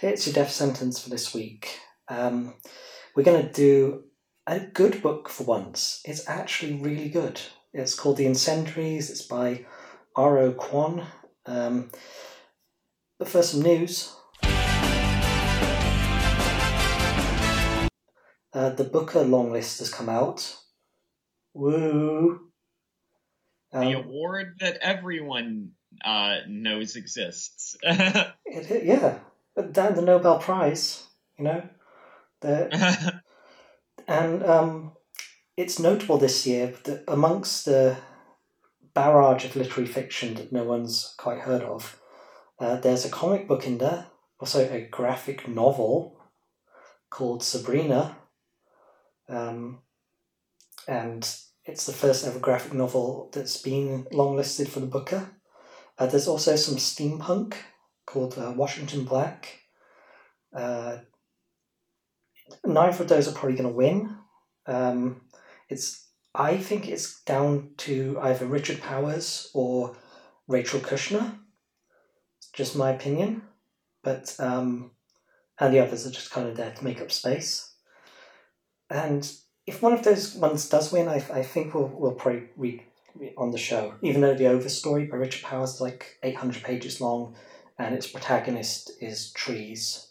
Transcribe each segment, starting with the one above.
It's your death sentence for this week. Um, we're going to do a good book for once. It's actually really good. It's called The Incendiaries. It's by R.O. Kwon. Um, but first, some news. Uh, the Booker long list has come out. Woo! the Um, award that everyone uh, knows exists. it, yeah, but down the Nobel Prize, you know. The, and um, it's notable this year that amongst the barrage of literary fiction that no one's quite heard of, uh, there's a comic book in there, also a graphic novel called Sabrina. Um, and it's the first ever graphic novel that's been longlisted for the Booker. Uh, there's also some steampunk called uh, Washington Black. Uh, neither of those are probably going to win. Um, it's I think it's down to either Richard Powers or Rachel Kushner. It's just my opinion, but um, and the others are just kind of there to make up space. And if one of those ones does win, I, I think we'll we'll probably read on the show. Even though the Overstory by Richard Powers is like eight hundred pages long, and its protagonist is trees.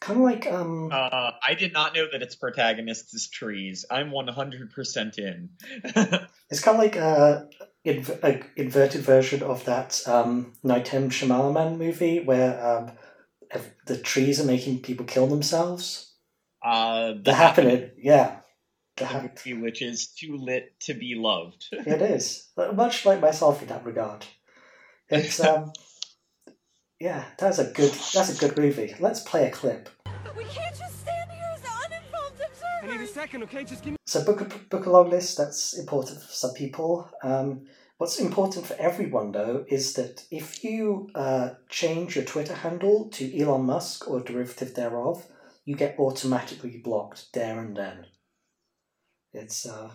Kind of like um. uh, I did not know that its protagonist is trees. I'm 100% in. It's kind of like a, inv- a inverted version of that um, Night M. Shyamalan movie where um, the trees are making people kill themselves. uh, The Happening, yeah. The the ha- movie which is too lit to be loved. it is. Much like myself in that regard. It's, um, yeah, that's a good, that's a good movie. Let's play a clip. We can't just stand here as uninformed I need a second, okay? Just give me. So Booker Booker long list. That's important for some people. Um, what's important for everyone though is that if you uh, change your Twitter handle to Elon Musk or derivative thereof, you get automatically blocked there and then. It's uh,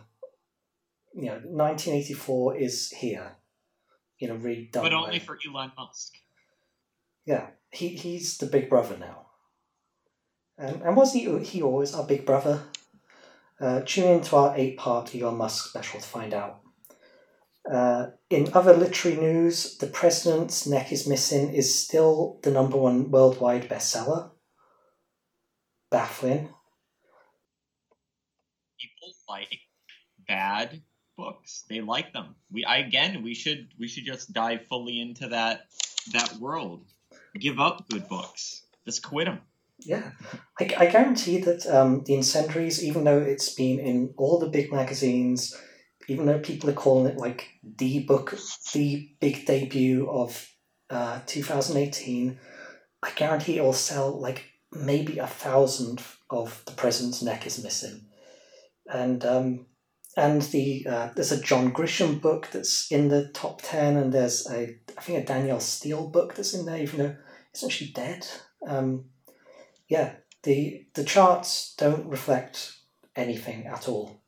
you know, nineteen eighty four is here, in a really dumb but only way. for Elon Musk. Yeah, he he's the big brother now. And, and was he he always our big brother? Uh, tune into our eight part Elon Musk special to find out. Uh, in other literary news, The President's Neck is Missing is still the number one worldwide bestseller. Baffling. People like bad books. They like them. We again, we should we should just dive fully into that that world. Give up good books. Just quit them. Yeah, I, I guarantee that um, the Incendiaries, even though it's been in all the big magazines, even though people are calling it like the book, the big debut of uh, 2018, I guarantee it'll sell like maybe a thousand of The President's Neck is Missing. And um, and the uh, there's a John Grisham book that's in the top 10, and there's a, I think, a Danielle Steel book that's in there, even though isn't she dead? Um, yeah, the the charts don't reflect anything at all.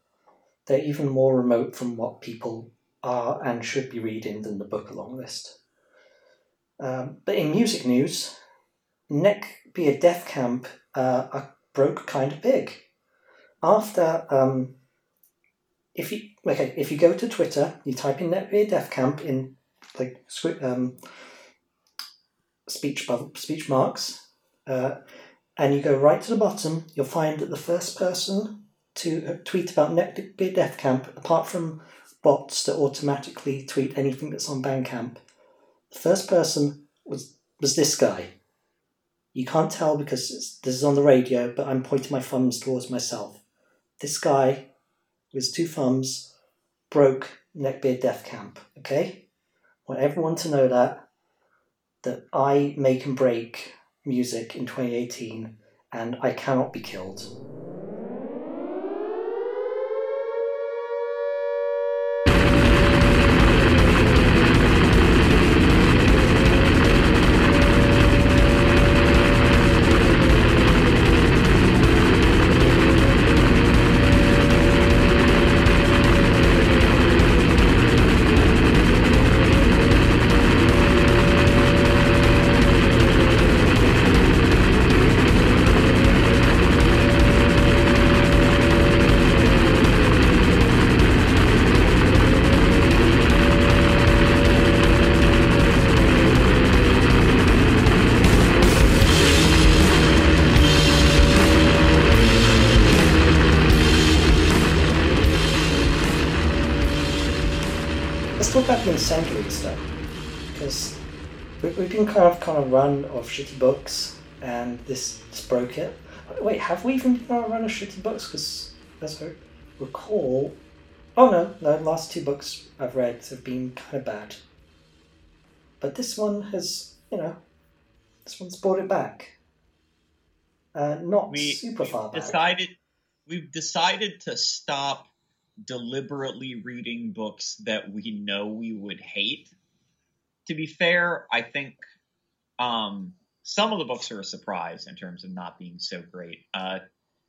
They're even more remote from what people are and should be reading than the Booker long list. Um, but in music news, Nick Be a Death Camp uh, are broke kind of big. After um, if you okay, if you go to Twitter, you type in Neckbeard Death Camp in like um, speech speech marks. Uh, and you go right to the bottom, you'll find that the first person to uh, tweet about Neckbeard Death Camp, apart from bots that automatically tweet anything that's on Bandcamp, the first person was was this guy. You can't tell because this is on the radio, but I'm pointing my thumbs towards myself. This guy with two thumbs broke Neckbeard Death Camp. Okay, I want everyone to know that that I make and break music in 2018 and I cannot be killed. We, kind of kind of run of shitty books, and this, this broke it. Wait, have we even been on a run of shitty books? Because as I recall, oh no, no, the last two books I've read have been kind of bad. But this one has, you know, this one's brought it back. Uh, not We- super far back. decided we've decided to stop deliberately reading books that we know we would hate. To be fair, I think um, some of the books are a surprise in terms of not being so great. Uh,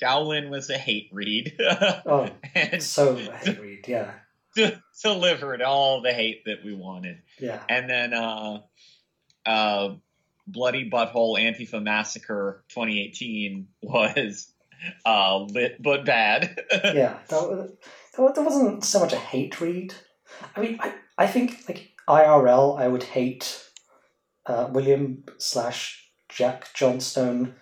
Tao Lin was a hate read, Oh, and so hate read, yeah, delivered all the hate that we wanted. yeah. And then uh, uh, Bloody Butthole Antifa Massacre 2018 was uh, lit but bad. yeah, that, that that wasn't so much a hate read. I mean, I, I think like IRL, I would hate uh, William slash Jack Johnstone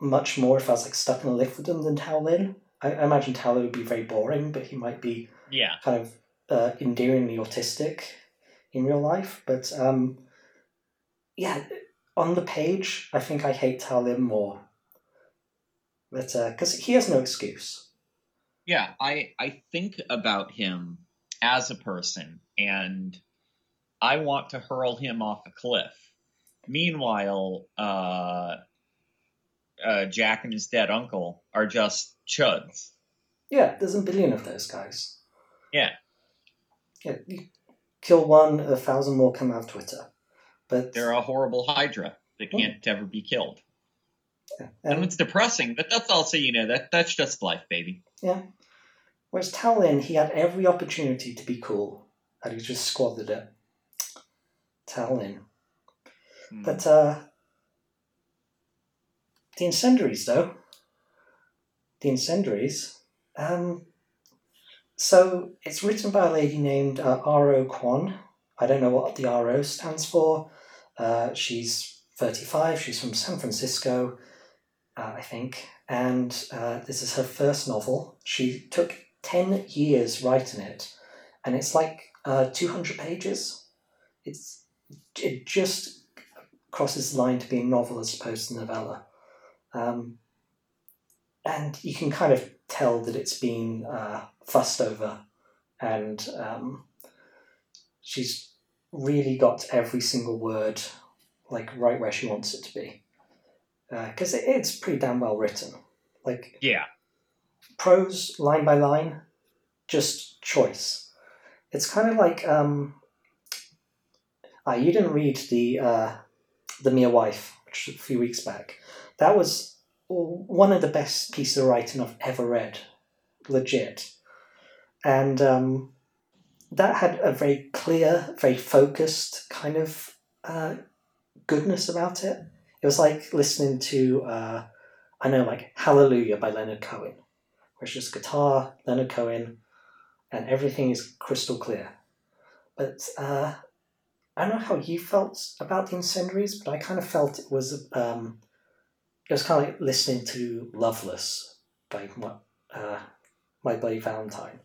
much more if I was like stuck in a lift with him than Tao Lin. I, I imagine Tao Lin would be very boring, but he might be yeah. kind of uh, endearingly autistic in real life. But um, yeah, on the page, I think I hate Tao Lin more. But because he has no excuse. Yeah, I I think about him as a person and I want to hurl him off a cliff. Meanwhile, uh, uh, Jack and his dead uncle are just chuds. Yeah, there's a billion of those guys. Yeah. Yeah, you kill one, a thousand more come out of Twitter. But They're a horrible hydra that can't ever be killed. yeah, And and, it's depressing, but that's also, you know, that that's just life, baby. yeah. Whereas Tao Lin, he had every opportunity to be cool, and he just squandered it. Tao Lin. Hmm. But uh, the incendiaries, though, the incendiaries. Um, so it's written by a lady named uh, R.O. Kwon. I don't know what the R.O. stands for. Uh, she's 35. She's from San Francisco, uh, I think. And uh, this is her first novel. She took 10 years writing it, and it's like uh, 200 pages. It's it just crosses the line to being novel as opposed to novella. Um, and you can kind of tell that it's been uh, fussed over, and um, she's really got every single word like right where she wants it to be. Because it, it's pretty damn well written. Like yeah. prose line by line, just choice. It's kind of like um, ah, you didn't read the uh, the Mere Wife, which was a few weeks back. That was one of the best pieces of writing I've ever read, legit. And um, that had a very clear, very focused kind of uh, goodness about it. It was like listening to, uh, I know, like Hallelujah by Leonard Cohen, where it's just guitar, Leonard Cohen, and everything is crystal clear. But uh, I don't know how you felt about the incendiaries, but I kind of felt it was um, it was kind of like listening to Loveless by uh, My Bloody Valentine.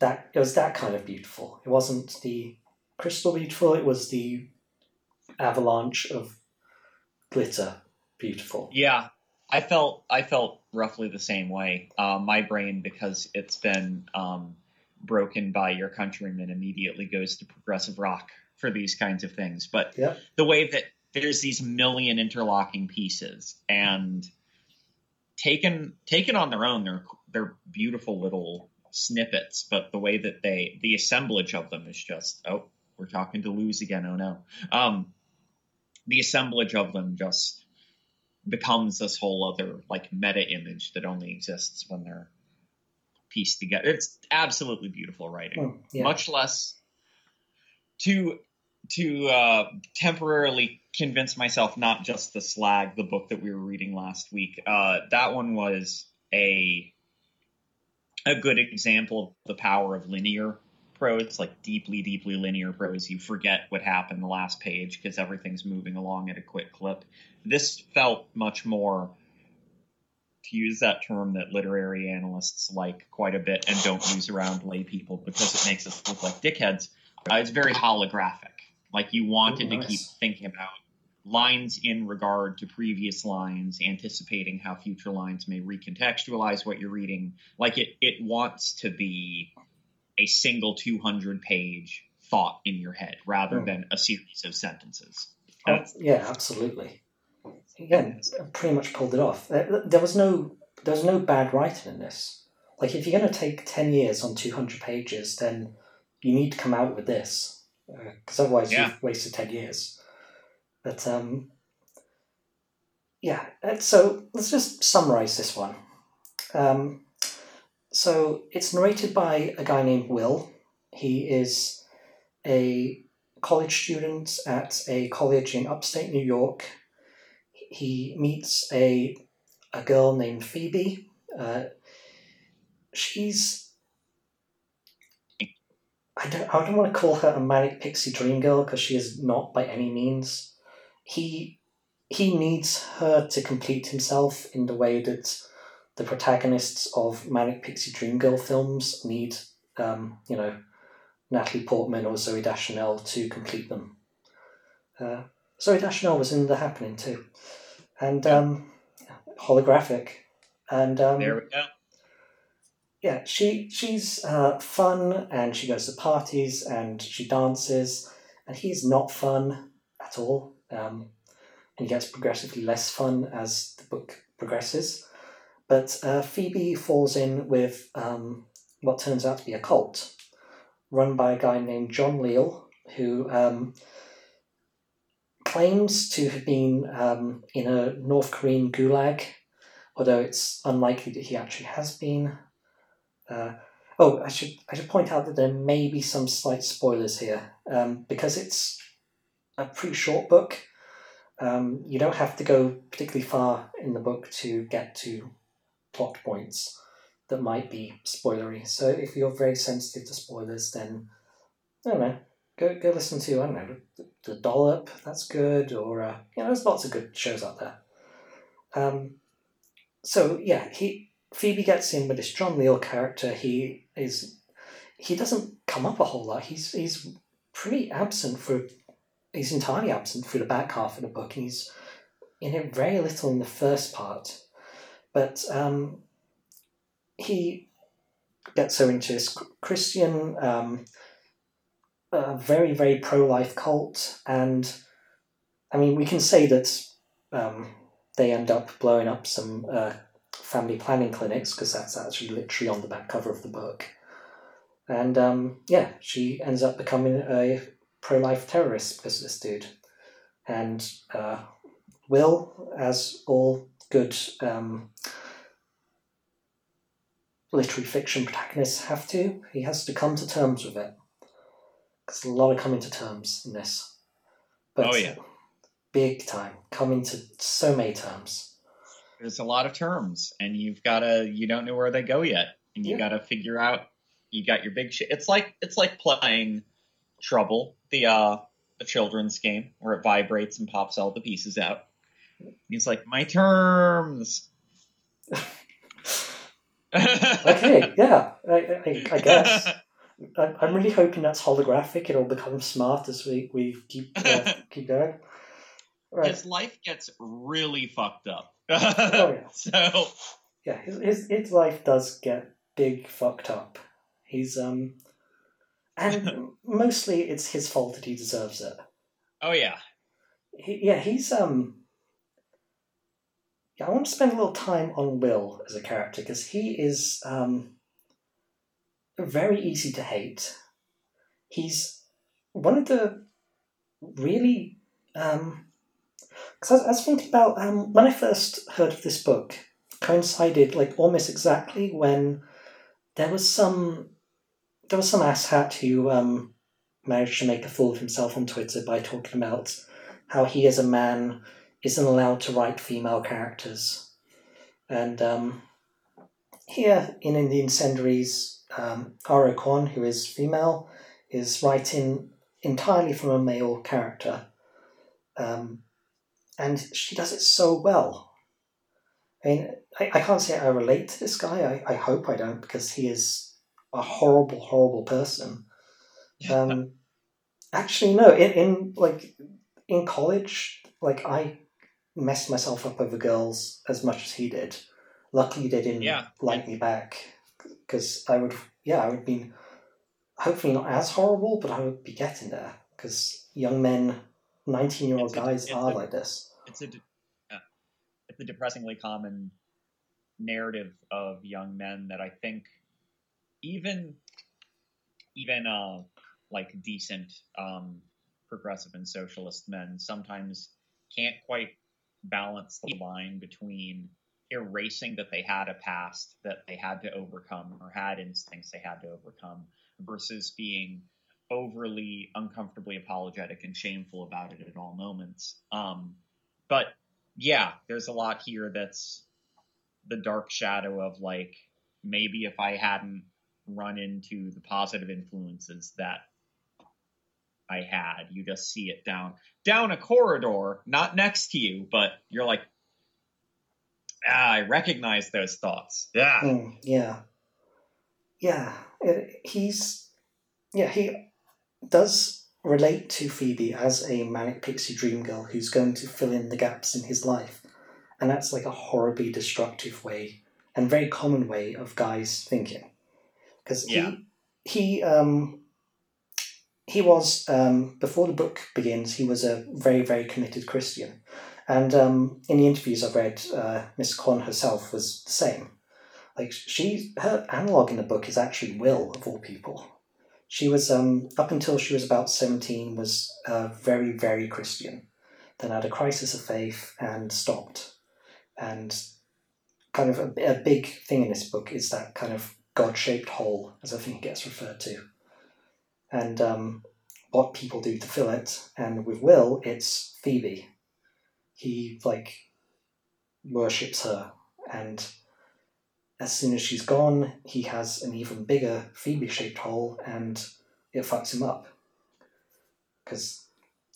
That it was that kind of beautiful. It wasn't the crystal beautiful. It was the avalanche of glitter beautiful. Yeah, I felt I felt roughly the same way. Uh, my brain, because it's been um, broken by your countrymen, immediately goes to progressive rock for these kinds of things. But Yep. the way that there's these million interlocking pieces, and taken taken on their own, they're they're beautiful little snippets. But the way that they the assemblage of them is just oh, we're talking to lose again. Oh no. Um, the assemblage of them just becomes this whole other like meta image that only exists when they're pieced together. It's absolutely beautiful writing. Mm, yeah. Much less to to uh, temporarily convince myself not just the slag the book that we were reading last week. Uh, that one was a a good example of the power of linear prose, like deeply, deeply linear prose. You forget what happened the last page because everything's moving along at a quick clip. This felt much more, to use that term that literary analysts like quite a bit and don't use around lay people because it makes us look like dickheads. Uh, it's very holographic. Like you wanted Ooh, to keep thinking about lines in regard to previous lines, anticipating how future lines may recontextualize what you're reading. Like it, it wants to be a single 200 page thought in your head rather Hmm. than a series of sentences. Oh, yeah, absolutely. Again, pretty much pulled it off. There, there was no there was no bad writing in this. Like if you're going to take ten years on two hundred pages, then you need to come out with this, because otherwise Yeah. you've wasted ten years. But um, yeah. uh, So let's just summarize this one. Um, so it's narrated by a guy named Will. He is a college student at a college in upstate New York. He meets a a girl named Phoebe. Uh, she's I don't I don't want to call her a manic pixie dream girl because she is not by any means. He he needs her to complete himself in the way that the protagonists of manic pixie dream girl films need um, you know Natalie Portman or Zooey Deschanel to complete them. Uh, Zooey Deschanel was in The Happening too, and um, holographic, and um, There we go. Yeah, she she's uh, fun and she goes to parties and she dances, and he's not fun at all. Um, and he gets progressively less fun as the book progresses. But uh, Phoebe falls in with um, what turns out to be a cult run by a guy named John Leal, who um, claims to have been um, in a North Korean gulag, although it's unlikely that he actually has been. Uh, oh, I should I should point out that there may be some slight spoilers here um, because it's a pretty short book. Um, you don't have to go particularly far in the book to get to plot points that might be spoilery. So if you're very sensitive to spoilers, then I don't know. Go go listen to I don't know the, the Dollop. That's good, or uh, you know, there's lots of good shows out there. Um, so yeah, he Phoebe gets in with this John Leal character. He is he doesn't come up a whole lot. He's he's pretty absent for he's entirely absent for the back half of the book. He's in it very little in the first part, but um, he gets her into this Christian, um, very very pro life cult, and I mean we can say that um, they end up blowing up some uh, family planning clinics because that's actually literally on the back cover of the book. And um, yeah, she ends up becoming a pro life terrorist this dude. And uh, Will, as all good um, literary fiction protagonists have to, he has to come to terms with it. There's a lot of coming to terms in this. But Oh, yeah. Big time. Coming to so many terms. There's a lot of terms, and you've got to you don't know where they go yet, and you Yeah. got to figure out. You got your big shit. It's like it's like playing Trouble, the uh the children's game where it vibrates and pops all the pieces out. He's like, my terms. Okay, yeah, I, I, I guess. I- I'm really hoping that's holographic. It'll become smart as we, we keep uh, keep going. Right. His life gets really fucked up. Oh, yeah. So Yeah, his, his his life does get big fucked up. He's um, and mostly it's his fault that he deserves it. oh yeah. He, yeah, he's um. Yeah, I want to spend a little time on Will as a character because he is um. Very easy to hate. He's one of the really um. Because I, was- thinking about um when I first heard of this book, coincided like almost exactly when there was some there was some asshat who um managed to make a fool of himself on Twitter by talking about how he as a man isn't allowed to write female characters. And um, here in, in the Incendiaries, um, R.O. Kwon, who is female, is writing entirely from a male character. Um, and she does it so well. I mean, I, I can't say I relate to this guy. I, I hope I don't, because he is a horrible, horrible person. Um, Actually, no. In, in like in college, like I messed myself up over girls as much as he did. Luckily, they didn't Yeah. like me back because I would, yeah, I would be hopefully not as horrible, but I would be getting there because young men, nineteen-year-old It's a- guys are a- like this. it's a uh, it's a depressingly common narrative of young men that I think even even uh like decent um progressive and socialist men sometimes can't quite balance the line between erasing that they had a past that they had to overcome or had instincts they had to overcome versus being overly uncomfortably apologetic and shameful about it at all moments um but yeah, there's a lot here that's the dark shadow of like maybe if I hadn't run into the positive influences that I had, you just see it down down a corridor, not next to you, but you're like, ah, I recognize those thoughts. Yeah, Mm, yeah, yeah. It, he's yeah he does relate to Phoebe as a manic pixie dream girl who's going to fill in the gaps in his life, and that's like a horribly destructive way and very common way of guys thinking, because Yeah. he he um he was um before the book begins he was a very very committed Christian. And um, in the interviews I've read, uh, Miss Kwon herself was the same like she her analog in the book is actually will of all people she was um up until she was about 17 was uh, very very christian. Then had a crisis of faith and stopped. And kind of a, a big thing in this book is that kind of god-shaped hole as i think it gets referred to. And um, what people do to fill it and with will it's phoebe. He like worships her. And as soon as she's gone, he has an even bigger Phoebe shaped hole and it fucks him up. Because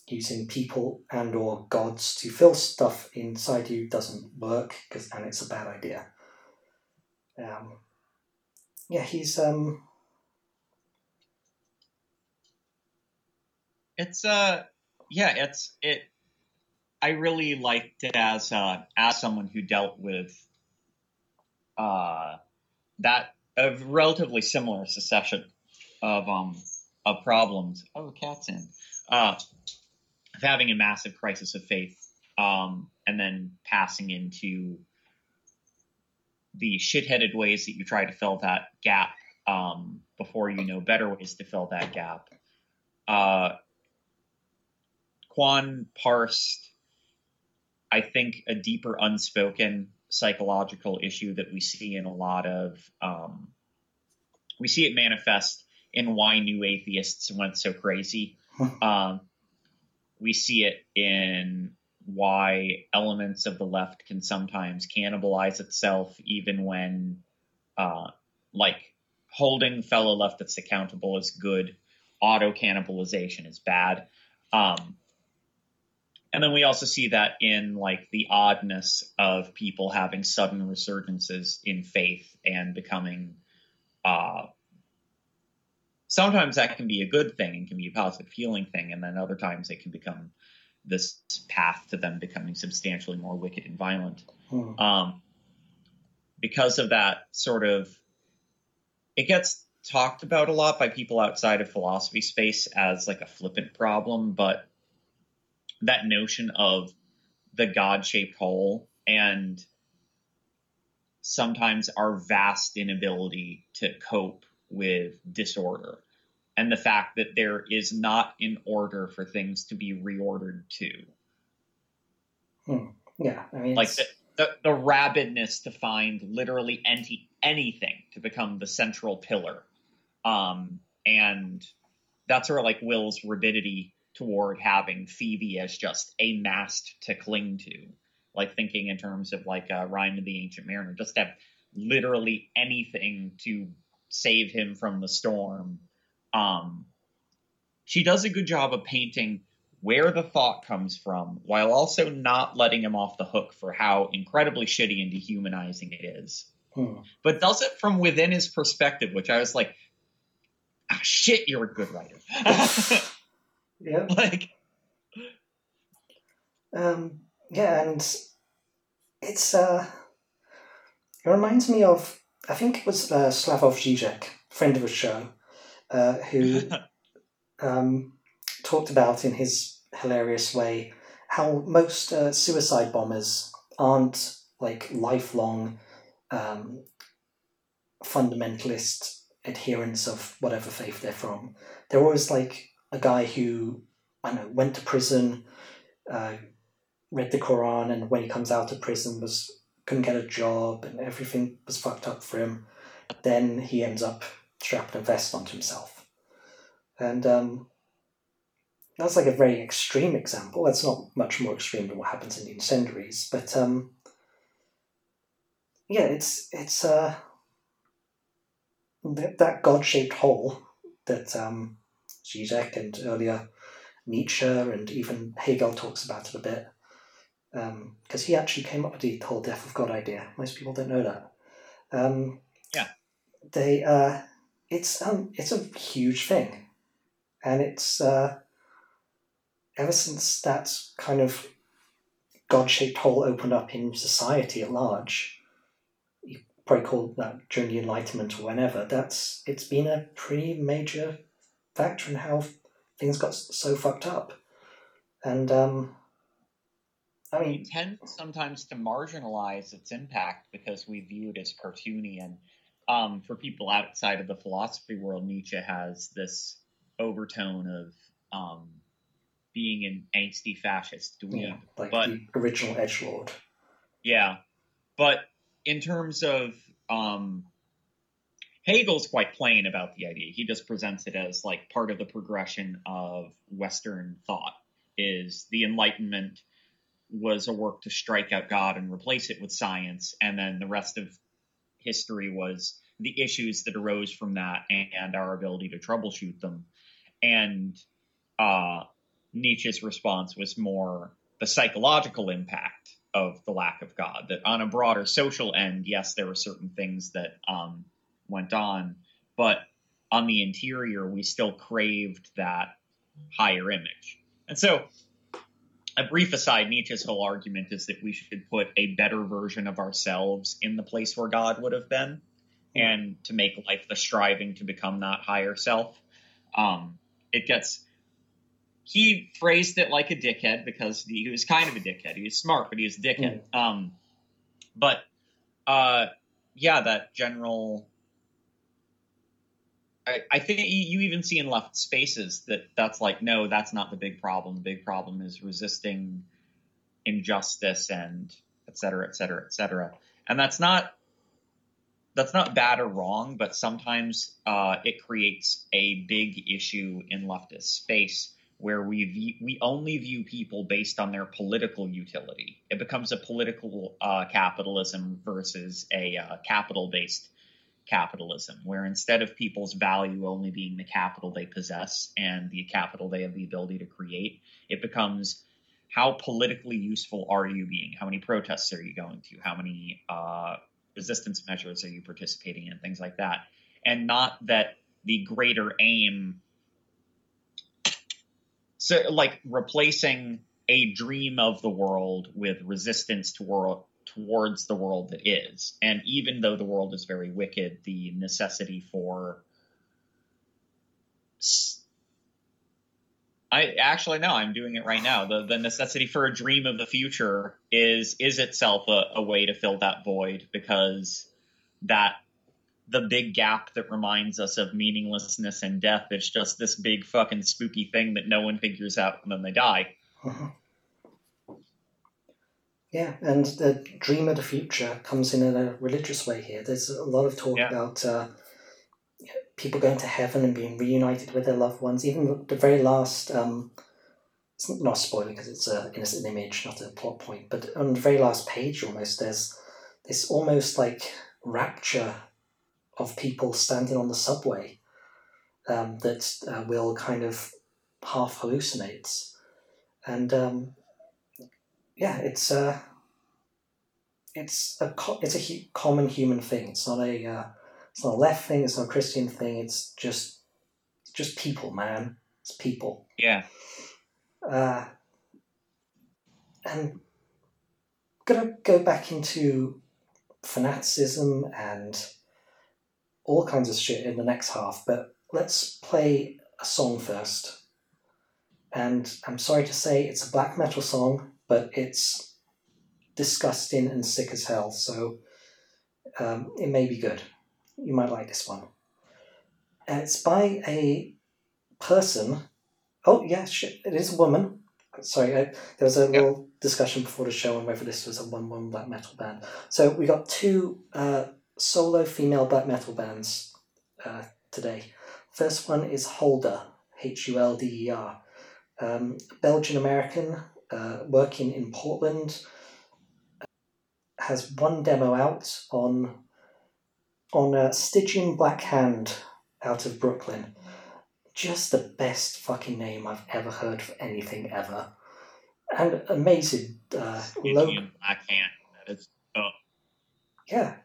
using people and or gods to fill stuff inside you doesn't work cause, and it's a bad idea. Um, yeah, he's um it's uh, yeah, it's it. I really liked it as uh, as someone who dealt with uh, that a relatively similar succession of um of problems. Oh, cat's in. Uh, of having a massive crisis of faith, um, and then passing into the shitheaded ways that you try to fill that gap um, before you know better ways to fill that gap. Uh, Kwon parsed, I think, a deeper unspoken psychological issue that we see in a lot of um, we see it manifest in why new atheists went so crazy. um, we see it in why elements of the left can sometimes cannibalize itself, even when, uh, like, holding fellow leftists accountable is good, auto cannibalization is bad. Um, and then we also see that in like the oddness of people having sudden resurgences in faith and becoming uh sometimes that can be a good thing and can be a positive healing thing. And then other times it can become this path to them becoming substantially more wicked and violent. Hmm, um, because of that sort of it gets talked about a lot by people outside of philosophy space as like a flippant problem but that notion of the god-shaped hole and sometimes our vast inability to cope with disorder. And the fact that there is not an order for things to be reordered to. Yeah, I mean like the, the, the rabidness to find literally any anything to become the central pillar. Um and that's where like will's rabidity toward having phoebe as just a mast to cling to like thinking in terms of like uh, rhyme of the ancient mariner just to have literally anything to save him from the storm um she does a good job of painting where the thought comes from while also not letting him off the hook for how incredibly shitty and dehumanizing it is. hmm, But does it from within his perspective, which I was like, ah, shit, you're a good writer. Yeah. Like, Um, yeah, and it's uh, it reminds me of I think it was uh, Slavoj Žižek, friend of the show, uh, who um, talked about in his hilarious way how most uh, suicide bombers aren't like lifelong um, fundamentalist adherents of whatever faith they're from. They're always like a guy who I know went to prison, uh, read the Quran, and when he comes out of prison was couldn't get a job and everything was fucked up for him. Then he ends up strapping a vest onto himself, and um, that's like a very extreme example. That's not much more extreme than what happens in the incendiaries, but um, yeah, it's it's uh, that, that god-shaped hole that um, Zizek and earlier Nietzsche and even Hegel talks about it a bit, because he actually came up with the whole death of God idea. Most people don't know that. Um, Yeah. they uh, it's um, it's a huge thing, and it's uh, ever since that kind of God-shaped hole opened up in society at large. You probably call that during the Enlightenment or whenever. That's it's been a pretty major factor in how things got so fucked up, and um, I we mean, tend sometimes to marginalize its impact because we view it as cartoony. And um, for people outside of the philosophy world, Nietzsche has this overtone of um, being an angsty fascist dweeb. yeah, like but the original edge lord. yeah, but in terms of um, Hegel's quite plain about the idea. He just presents it as like part of the progression of Western thought. Is the Enlightenment was a work to strike out God and replace it with science, and then the rest of history was the issues that arose from that and our ability to troubleshoot them. And uh, Nietzsche's response was more the psychological impact of the lack of God. That on a broader social end, yes, there were certain things that um, went on, but on the interior, we still craved that higher image. And so, a brief aside Nietzsche's whole argument is that we should put a better version of ourselves in the place where God would have been, and to make life the striving to become that higher self. Um, it gets. He phrased it like a dickhead because he was kind of a dickhead. He was smart, but he was a dickhead. Um, but uh, yeah, that general. I, I think you, even see in left spaces that that's like, no, that's not the big problem. The big problem is resisting injustice and et cetera, et cetera, et cetera. And that's not that's not bad or wrong, but sometimes uh, it creates a big issue in leftist space where we view, we only view people based on their political utility. It becomes a political uh, capitalism versus a uh, capital based capitalism, where instead of people's value only being the capital they possess and the capital they have the ability to create, it becomes how politically useful are you being? How many protests are you going to? How many uh, resistance measures are you participating in? Things like that. And not that the greater aim, so like replacing a dream of the world with resistance toward towards the world that is. And even though the world is very wicked, the necessity for I actually no, I'm doing it right now. The the necessity for a dream of the future is is itself a, a way to fill that void because that the big gap that reminds us of meaninglessness and death is just this big fucking spooky thing that no one figures out and then they die. Uh-huh. Yeah, and the dream of the future comes in in a religious way here. There's a lot of talk Yeah. about uh, people going to heaven and being reunited with their loved ones. Even the very last, um, it's not a spoiler because it's an innocent image, not a plot point, but on the very last page almost, there's this almost like rapture of people standing on the subway um, that uh, will kind of half hallucinates. And um, yeah, it's uh, it's a it's a hu- common human thing. It's not a uh, it's not a left thing. It's not a Christian thing. It's just just people, man. It's people. Yeah. Uh, and I'm gonna go back into fanaticism and all kinds of shit in the next half, but let's play a song first. And I'm sorry to say it's a black metal song, but it's disgusting and sick as hell, so um, it may be good. You might like this one. And it's by a person. Oh, yeah, shit, it is a woman. Sorry, I, there was a little discussion before the show on whether this was a one-woman black metal band. So we got two uh, solo female black metal bands uh, today. First one is Hulder, H U L D E R, um, Belgian American, uh, working in Portland. Has one demo out on on uh, Stygian Black Hand out of Brooklyn. Just the best fucking name I've ever heard for anything ever, and amazing. Uh, logo. Black Hand. That is. Oh. Yeah,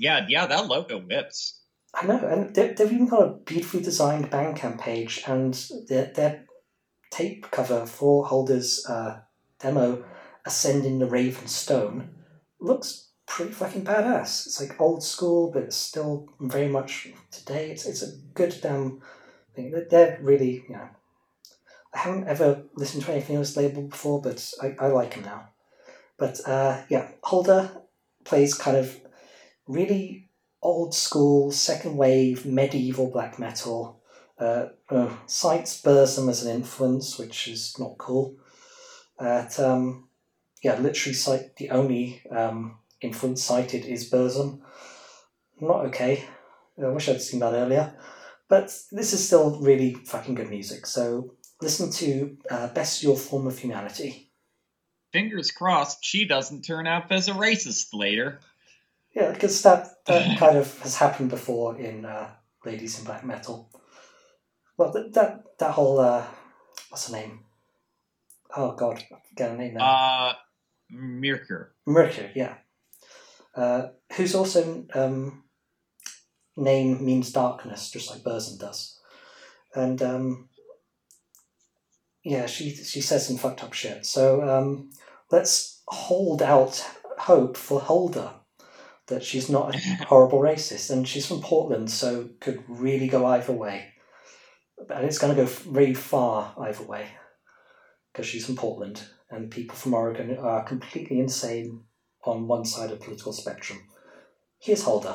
Yeah, yeah, that logo whips. I know, and they- they've even got a beautifully designed Bandcamp page, and their, their tape cover for Hulder's uh, demo, Ascending the Raven Stone, looks pretty fucking badass. It's like old school, but it's still very much today. It's, it's a good damn thing. They're- really, you know, I haven't ever listened to anything on this label before, but I, I like them now. But uh, yeah, Holder plays kind of really old school, second wave, medieval black metal. Uh, uh, cites Burzum as an influence, which is not cool. But um, yeah, literally cite the only um, influence cited is Burzum. Not okay. I wish I'd seen that earlier. But this is still really fucking good music. So listen to uh, Best Your Form of Humanity. Fingers crossed she doesn't turn out as a racist later. Yeah, because that, that kind of has happened before in uh, Ladies in Black Metal. Well, that that, that whole uh, what's her name? Oh God, I forget her name now. Uh, Myrkur. Mercury, yeah. Uh, whose also um, name means darkness, just like Burzum does, and um, yeah, she she says some fucked up shit. So um, let's hold out hope for Hulder that she's not a horrible racist, and she's from Portland, so could really go either way. And it's going to go really far either way because she's from Portland, and people from Oregon are completely insane on one side of the political spectrum. Here's Hulder.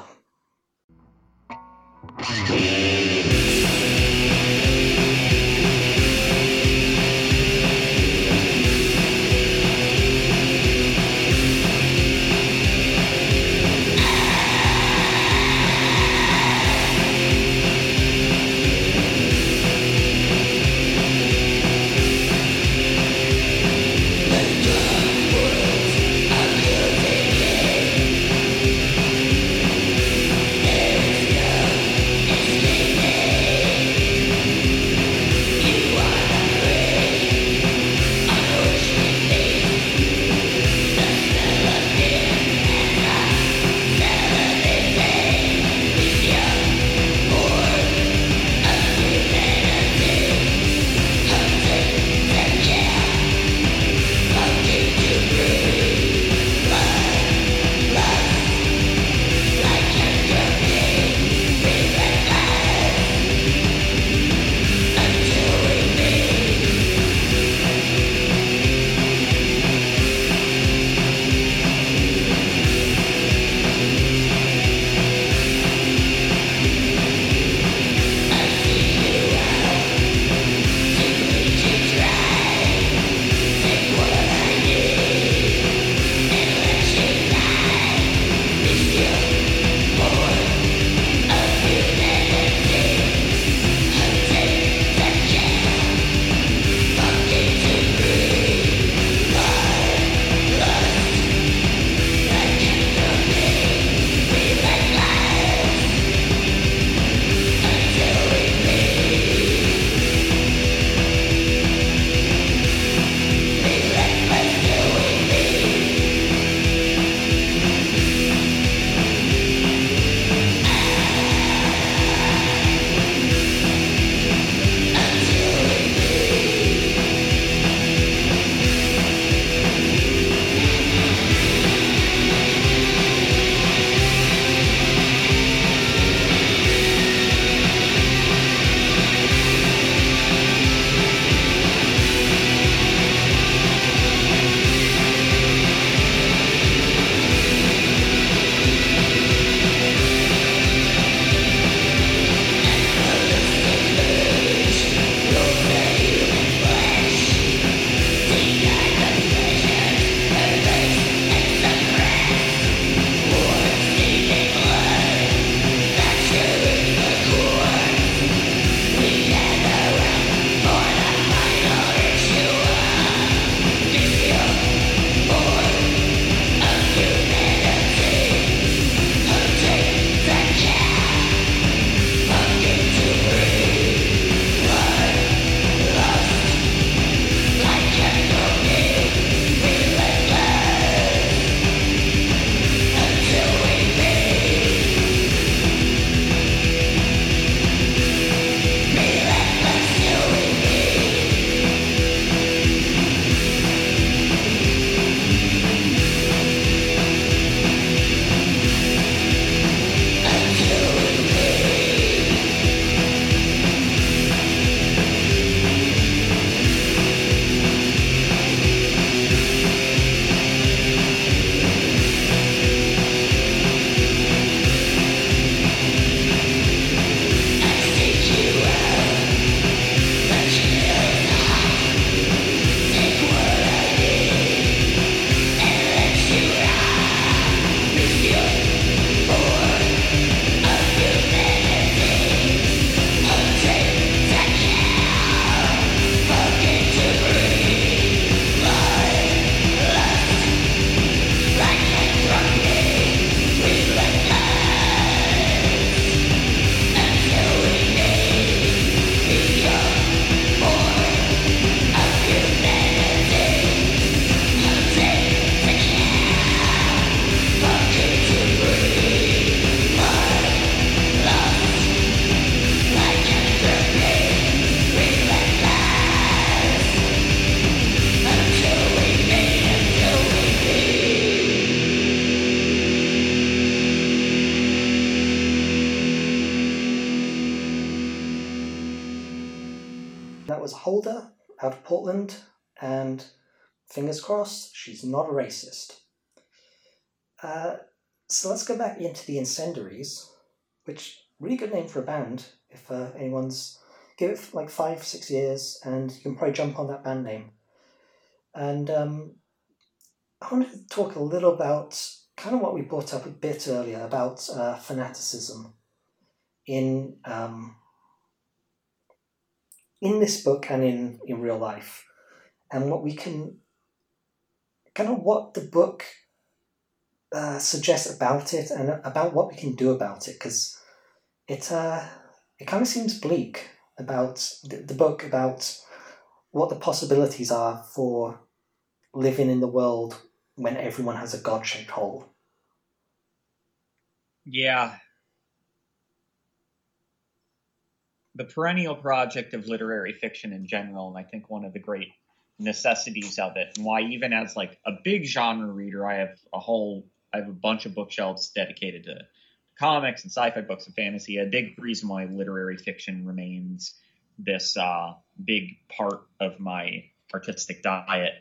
Crossed, she's not a racist. Uh, so let's go back into the Incendiaries, which really good name for a band. If uh, anyone's give it like five, six years, and you can probably jump on that band name. And um, I want to talk a little about kind of what we brought up a bit earlier about uh, fanaticism in um, in this book and in in real life, and what we can kind of what the book uh, suggests about it and about what we can do about it because it uh, it kind of seems bleak about the, the book about what the possibilities are for living in the world when everyone has a god shaped hole. Yeah. The perennial project of literary fiction in general, and I think one of the great necessities of it, and why even as like a big genre reader, I have a whole I have a bunch of bookshelves dedicated to comics and sci-fi books and fantasy. A big reason why literary fiction remains this uh, big part of my artistic diet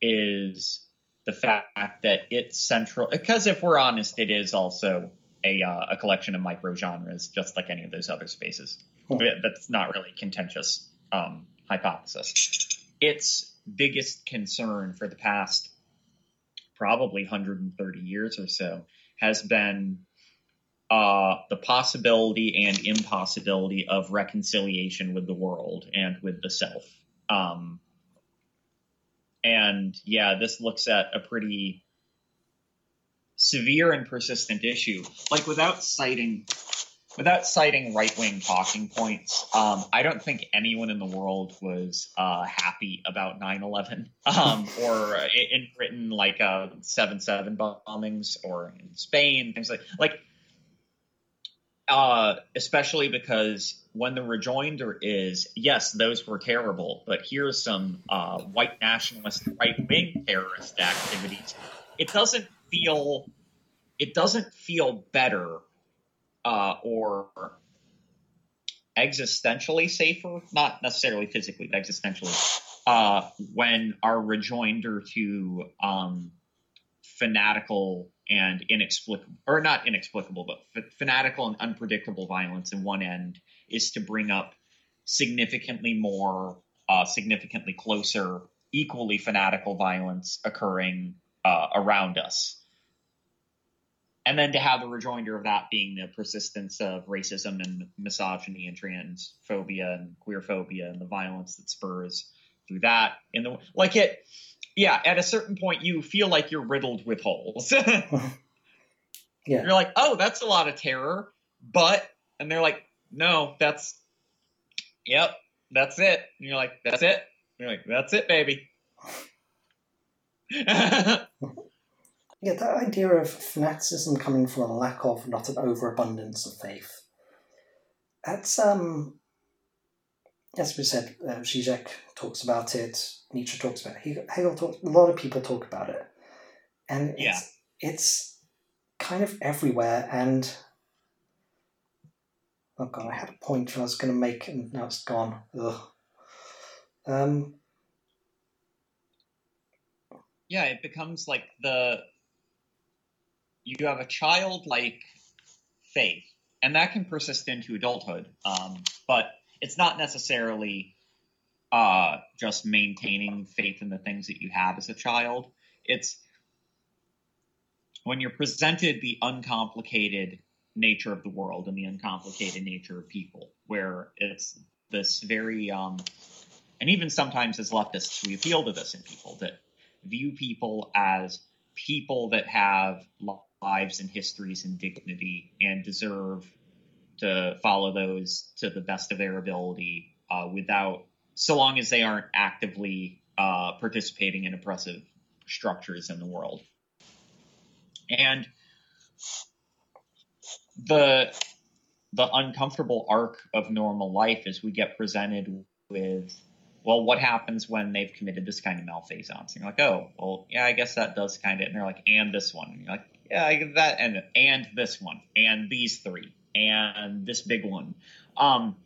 is the fact that it's central. Because if we're honest, it is also a, uh, a collection of micro genres, just like any of those other spaces. Hmm. That's not really contentious um, hypothesis. Its biggest concern for the past probably 130 years or so has been uh, the possibility and impossibility of reconciliation with the world and with the self. Um, and yeah, this looks at a pretty severe and persistent issue. Like without citing without citing right wing talking points, um, I don't think anyone in the world was uh, happy about 9 11 um, or in Britain, like uh, 7 7 bombings, or in Spain, things like like. Uh, especially because when the rejoinder is, yes, those were terrible, but here's some uh, white nationalist right wing terrorist activities. It doesn't feel, it doesn't feel better uh, or existentially safer, not necessarily physically, but existentially, uh, when our rejoinder to um, fanatical and inexplicable, or not inexplicable, but f- fanatical and unpredictable violence in one end is to bring up significantly more, uh, significantly closer, equally fanatical violence occurring uh, around us and then to have the rejoinder of that being the persistence of racism and misogyny and transphobia and queerphobia and the violence that spurs through that in the like it yeah at a certain point you feel like you're riddled with holes. Yeah. You're like oh that's a lot of terror but and they're like no that's yep that's it. And you're like that's it? And you're like that's it baby Yeah, that idea of fanaticism coming from a lack of, not an overabundance of faith. That's, um, as we said, uh, Zizek talks about it, Nietzsche talks about it, Hegel talks, a lot of people talk about it. And it's, yeah. it's kind of everywhere. And, oh god, I had a point I was going to make and now it's gone. Ugh. Um, yeah, it becomes like the you have a childlike faith, and that can persist into adulthood. Um, but it's not necessarily uh, just maintaining faith in the things that you have as a child. It's when you're presented the uncomplicated nature of the world and the uncomplicated nature of people, where it's this very, um, and even sometimes as leftists, we appeal to this in people that view people as people that have lives and histories and dignity and deserve to follow those to the best of their ability uh, without, so long as they aren't actively uh, participating in oppressive structures in the world. And the the uncomfortable arc of normal life is we get presented with well, what happens when they've committed this kind of malfeasance? And you're like, oh, well, yeah, I guess that does kind of. And they're like, and this one. And you're like, yeah, I get that, and and this one, and these three, and this big one. Um,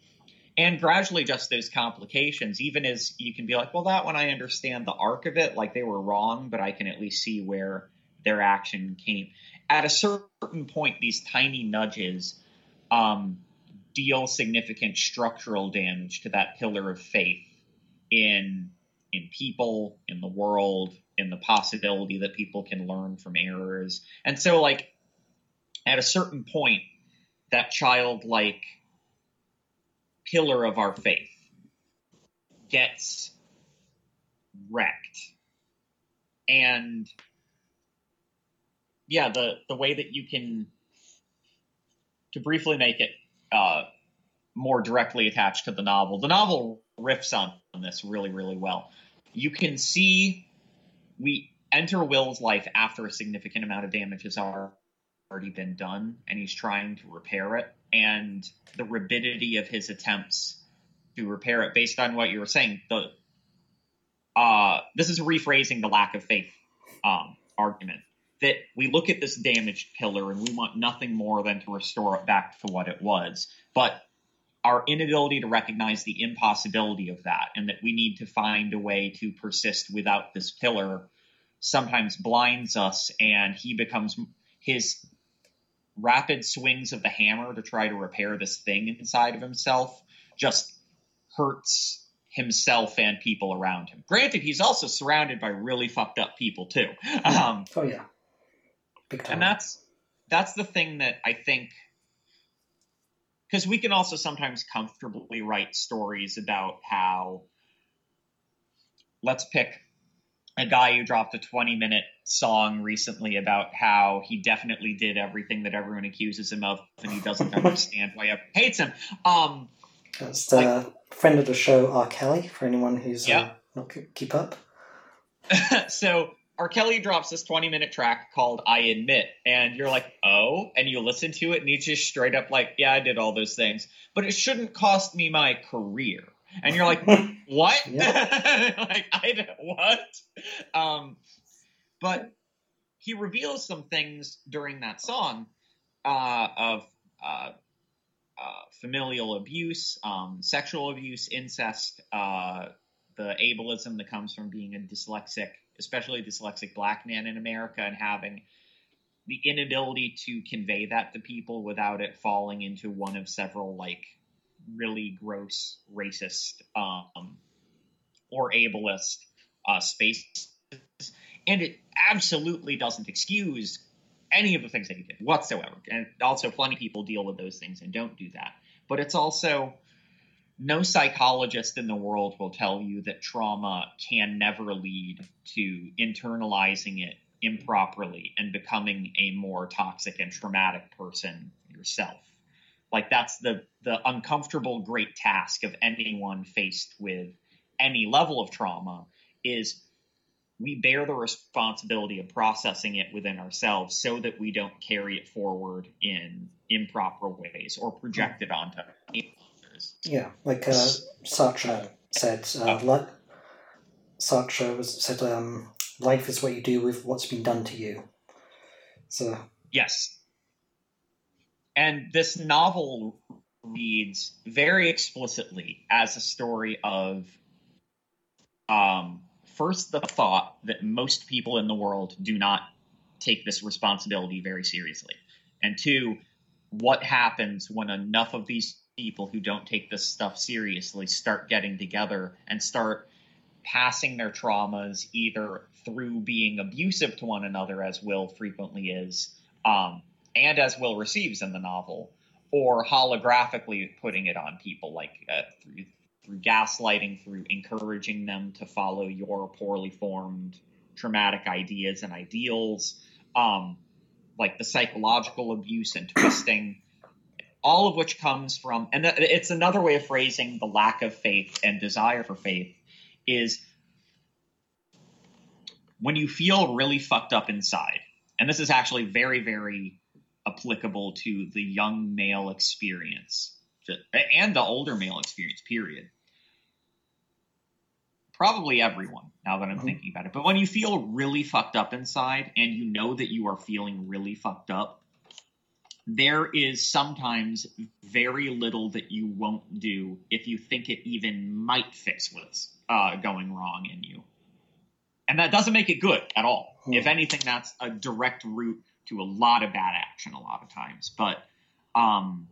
and gradually just those complications even as you can be like well that one i understand the arc of it like they were wrong but i can at least see where their action came at a certain point these tiny nudges um, deal significant structural damage to that pillar of faith in in people in the world in the possibility that people can learn from errors and so like at a certain point that childlike pillar of our faith gets wrecked. And yeah, the the way that you can to briefly make it uh, more directly attached to the novel. The novel riffs on this really, really well. You can see we enter Will's life after a significant amount of damage has already been done, and he's trying to repair it. And the rapidity of his attempts to repair it based on what you were saying the uh, this is rephrasing the lack of faith um, argument that we look at this damaged pillar and we want nothing more than to restore it back to what it was. But our inability to recognize the impossibility of that and that we need to find a way to persist without this pillar sometimes blinds us and he becomes his rapid swings of the hammer to try to repair this thing inside of himself just hurts himself and people around him. Granted, he's also surrounded by really fucked up people too. Um, oh yeah, big time. And that's that's the thing that I think because we can also sometimes comfortably write stories about how let's pick a guy who dropped a 20 minute song recently about how he definitely did everything that everyone accuses him of and he doesn't understand why everyone hates him. Um, That's the like, friend of the show, R. Kelly, for anyone who's yeah. uh, not keep up. so R. Kelly drops this 20 minute track called I Admit, and you're like, oh, and you listen to it, and he's just straight up like, yeah, I did all those things, but it shouldn't cost me my career and you're like, what? like, I did what? Um, but he reveals some things during that song uh, of uh, uh, familial abuse, um, sexual abuse, incest, uh, the ableism that comes from being a dyslexic, especially dyslexic black man in America, and having the inability to convey that to people without it falling into one of several like really gross racist um, or ableist uh, spaces. And it absolutely doesn't excuse any of the things that he did whatsoever. And also, plenty of people deal with those things and don't do that. But it's also no psychologist in the world will tell you that trauma can never lead to internalizing it improperly and becoming a more toxic and traumatic person yourself. Like that's the the uncomfortable great task of anyone faced with any level of trauma is we bear the responsibility of processing it within ourselves so that we don't carry it forward in improper ways or project it onto. Yeah, like uh, Sartre said, uh, oh. Sartre was said, um, "Life is what you do with what's been done to you." So yes, and this novel reads very explicitly as a story of um, first the thought that most people in the world do not take this responsibility very seriously and two what happens when enough of these people who don't take this stuff seriously start getting together and start passing their traumas either through being abusive to one another as will frequently is um, and as Will receives in the novel, or holographically putting it on people, like uh, through, through gaslighting, through encouraging them to follow your poorly formed traumatic ideas and ideals, um, like the psychological abuse and twisting, all of which comes from, and it's another way of phrasing the lack of faith and desire for faith is when you feel really fucked up inside. And this is actually very, very applicable to the young male experience and the older male experience, period. Probably everyone, now that I'm mm-hmm. thinking about it. But when you feel really fucked up inside and you know that you are feeling really fucked up, there is sometimes very little that you won't do if you think it even might fix what's uh, going wrong in you. And that doesn't make it good at all. Hmm. If anything, that's a direct route to a lot of bad action a lot of times. But um,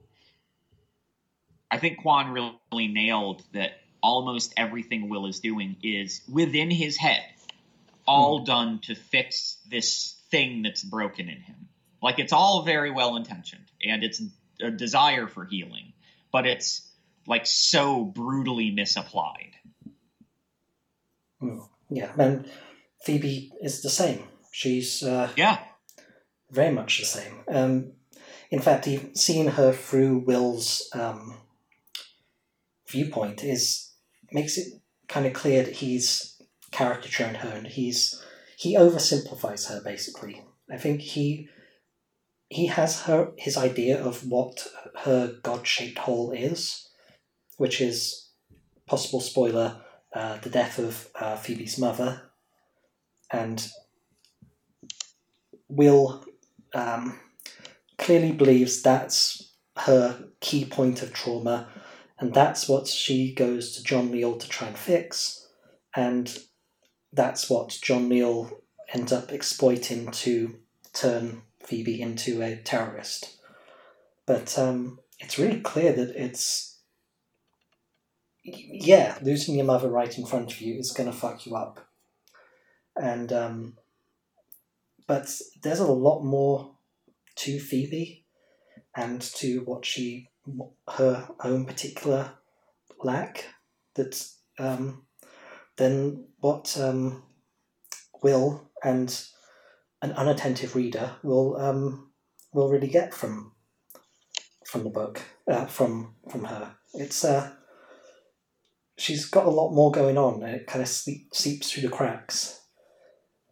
I think Kwon really nailed that almost everything Will is doing is within his head, all done to fix this thing that's broken in him. Like it's all very well intentioned and it's a desire for healing, but it's like so brutally misapplied. Mm, Yeah, and Phoebe is the same. She's uh, Yeah. very much the same. Um, in fact, seeing her through Will's um, viewpoint is makes it kind of clear that he's caricaturing her and he's he oversimplifies her basically. I think he he has her his idea of what her god shaped hole is, which is possible spoiler uh, the death of uh, Phoebe's mother, and Will um, clearly believes that's her key point of trauma, and that's what she goes to John Leal to try and fix, and that's what John Leal ends up exploiting to turn Phoebe into a terrorist. But um, it's really clear that it's yeah, losing your mother right in front of you is going to fuck you up, and um, but there's a lot more to Phoebe and to what she her own particular lack that um, than what um, Will and an unattentive reader will um, will really get from from the book uh, from from her. It's uh, she's got a lot more going on. and It kind of sleep, seeps through the cracks.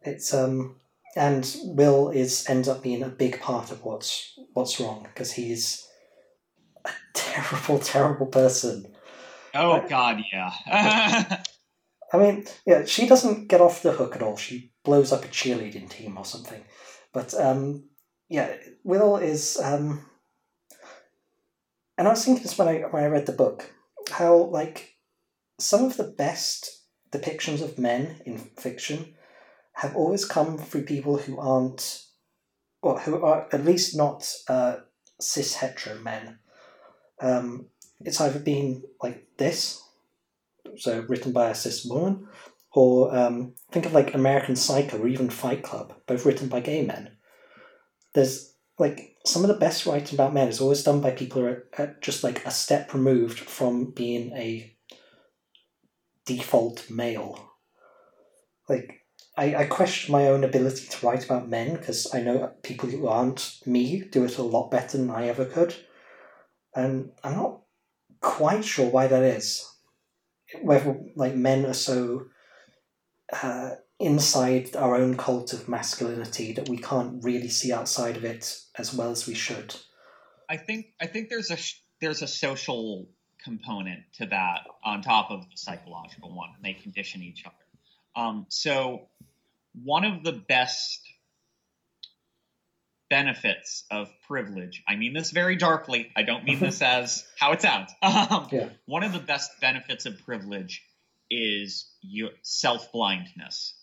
It's um and Will is ends up being a big part of what's what's wrong because he's a terrible, terrible person. Oh. God, yeah. I mean, yeah, she doesn't get off the hook at all. She blows up a cheerleading team or something. But um, yeah, Will is. Um, and I was thinking this when I when I read the book, how like some of the best depictions of men in fiction have always come through people who aren't, or who are at least not uh, cis hetero men. Um, it's either been like this, so written by a cis woman, or um, think of like American Psycho or even Fight Club, both written by gay men. There's like some of the best writing about men is always done by people who are at just like a step removed from being a default male. Like I, I question my own ability to write about men because I know people who aren't me do it a lot better than I ever could, and I'm not quite sure why that is. Whether like men are so uh, inside our own cult of masculinity that we can't really see outside of it as well as we should. I think I think there's a there's a social component to that on top of the psychological one. They condition each other. Um, so one of the best benefits of privilege. I mean this very darkly. I don't mean this as how it sounds. Um, Yeah. One of the best benefits of privilege is self blindness.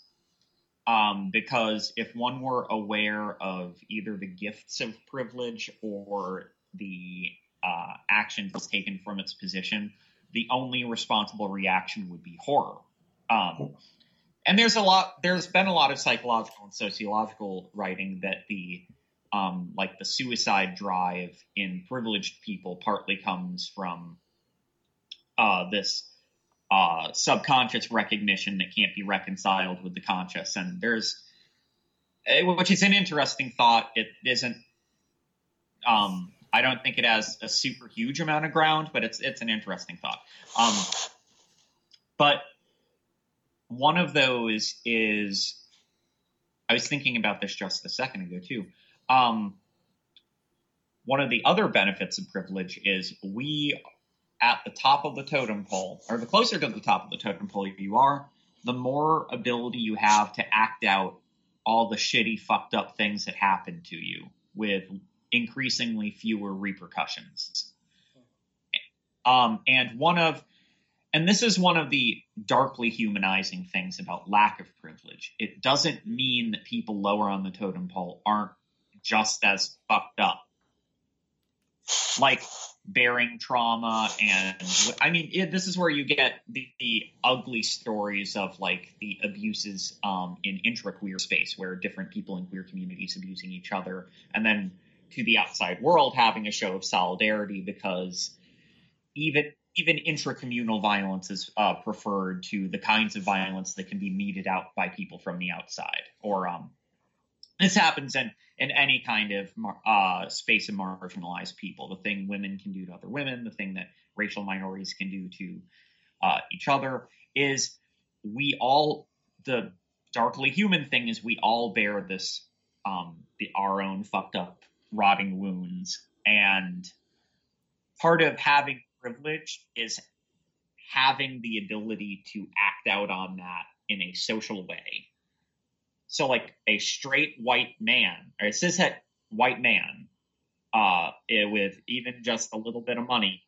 Um, because if one were aware of either the gifts of privilege or the uh, action that's taken from its position, the only responsible reaction would be horror. Um, and there's a lot. There's been a lot of psychological and sociological writing that the um, like the suicide drive in privileged people partly comes from uh, this uh, subconscious recognition that can't be reconciled with the conscious. And there's, eh, which is an interesting thought. It isn't. Um, I don't think it has a super huge amount of ground, but it's it's an interesting thought. Um, but one of those is, I was thinking about this just a second ago too. Um, one of the other benefits of privilege is we at the top of the totem pole, or the closer to the top of the totem pole you are, the more ability you have to act out all the shitty, fucked up things that happen to you with increasingly fewer repercussions. Um, and one of, and this is one of the darkly humanizing things about lack of privilege. It doesn't mean that people lower on the totem pole aren't just as fucked up. Like bearing trauma and I mean it, this is where you get the, the, ugly stories of like the abuses um, in intra-queer space where different people in queer communities abusing each other and then to the outside world having a show of solidarity because even even intracommunal violence is uh, preferred to the kinds of violence that can be meted out by people from the outside. Or um, this happens in in any kind of uh, space of marginalized people. The thing women can do to other women, the thing that racial minorities can do to uh, each other is we all the darkly human thing is we all bear this um, the, our own fucked up rotting wounds and part of having privilege is having the ability to act out on that in a social way. So, like a straight white man, or a cishet white man, uh, eh, with even just a little bit of money,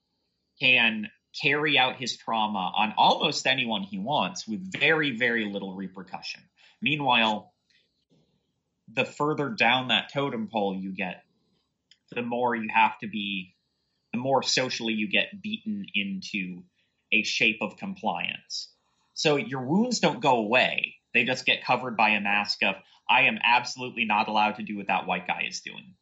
can carry out his trauma on almost anyone he wants with very, very little repercussion. Meanwhile, the further down that totem pole you get, the more you have to be the more socially you get beaten into a shape of compliance. So your wounds don't go away. They just get covered by a mask of, I am absolutely not allowed to do what that white guy is doing.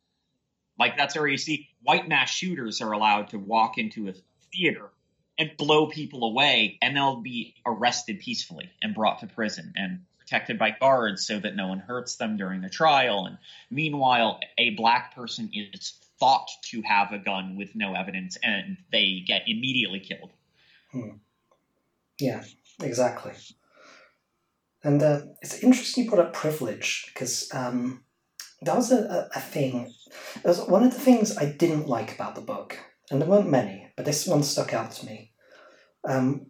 Like that's where you see white mass shooters are allowed to walk into a theater and blow people away, and they'll be arrested peacefully and brought to prison and protected by guards so that no one hurts them during the trial. And meanwhile, a black person is thought to have a gun with no evidence and they get immediately killed. Hmm. Yeah, exactly. And uh, it's interesting you brought up privilege because um, that was a, a, thing. It was one of the things I didn't like about the book, and there weren't many, but this one stuck out to me, um,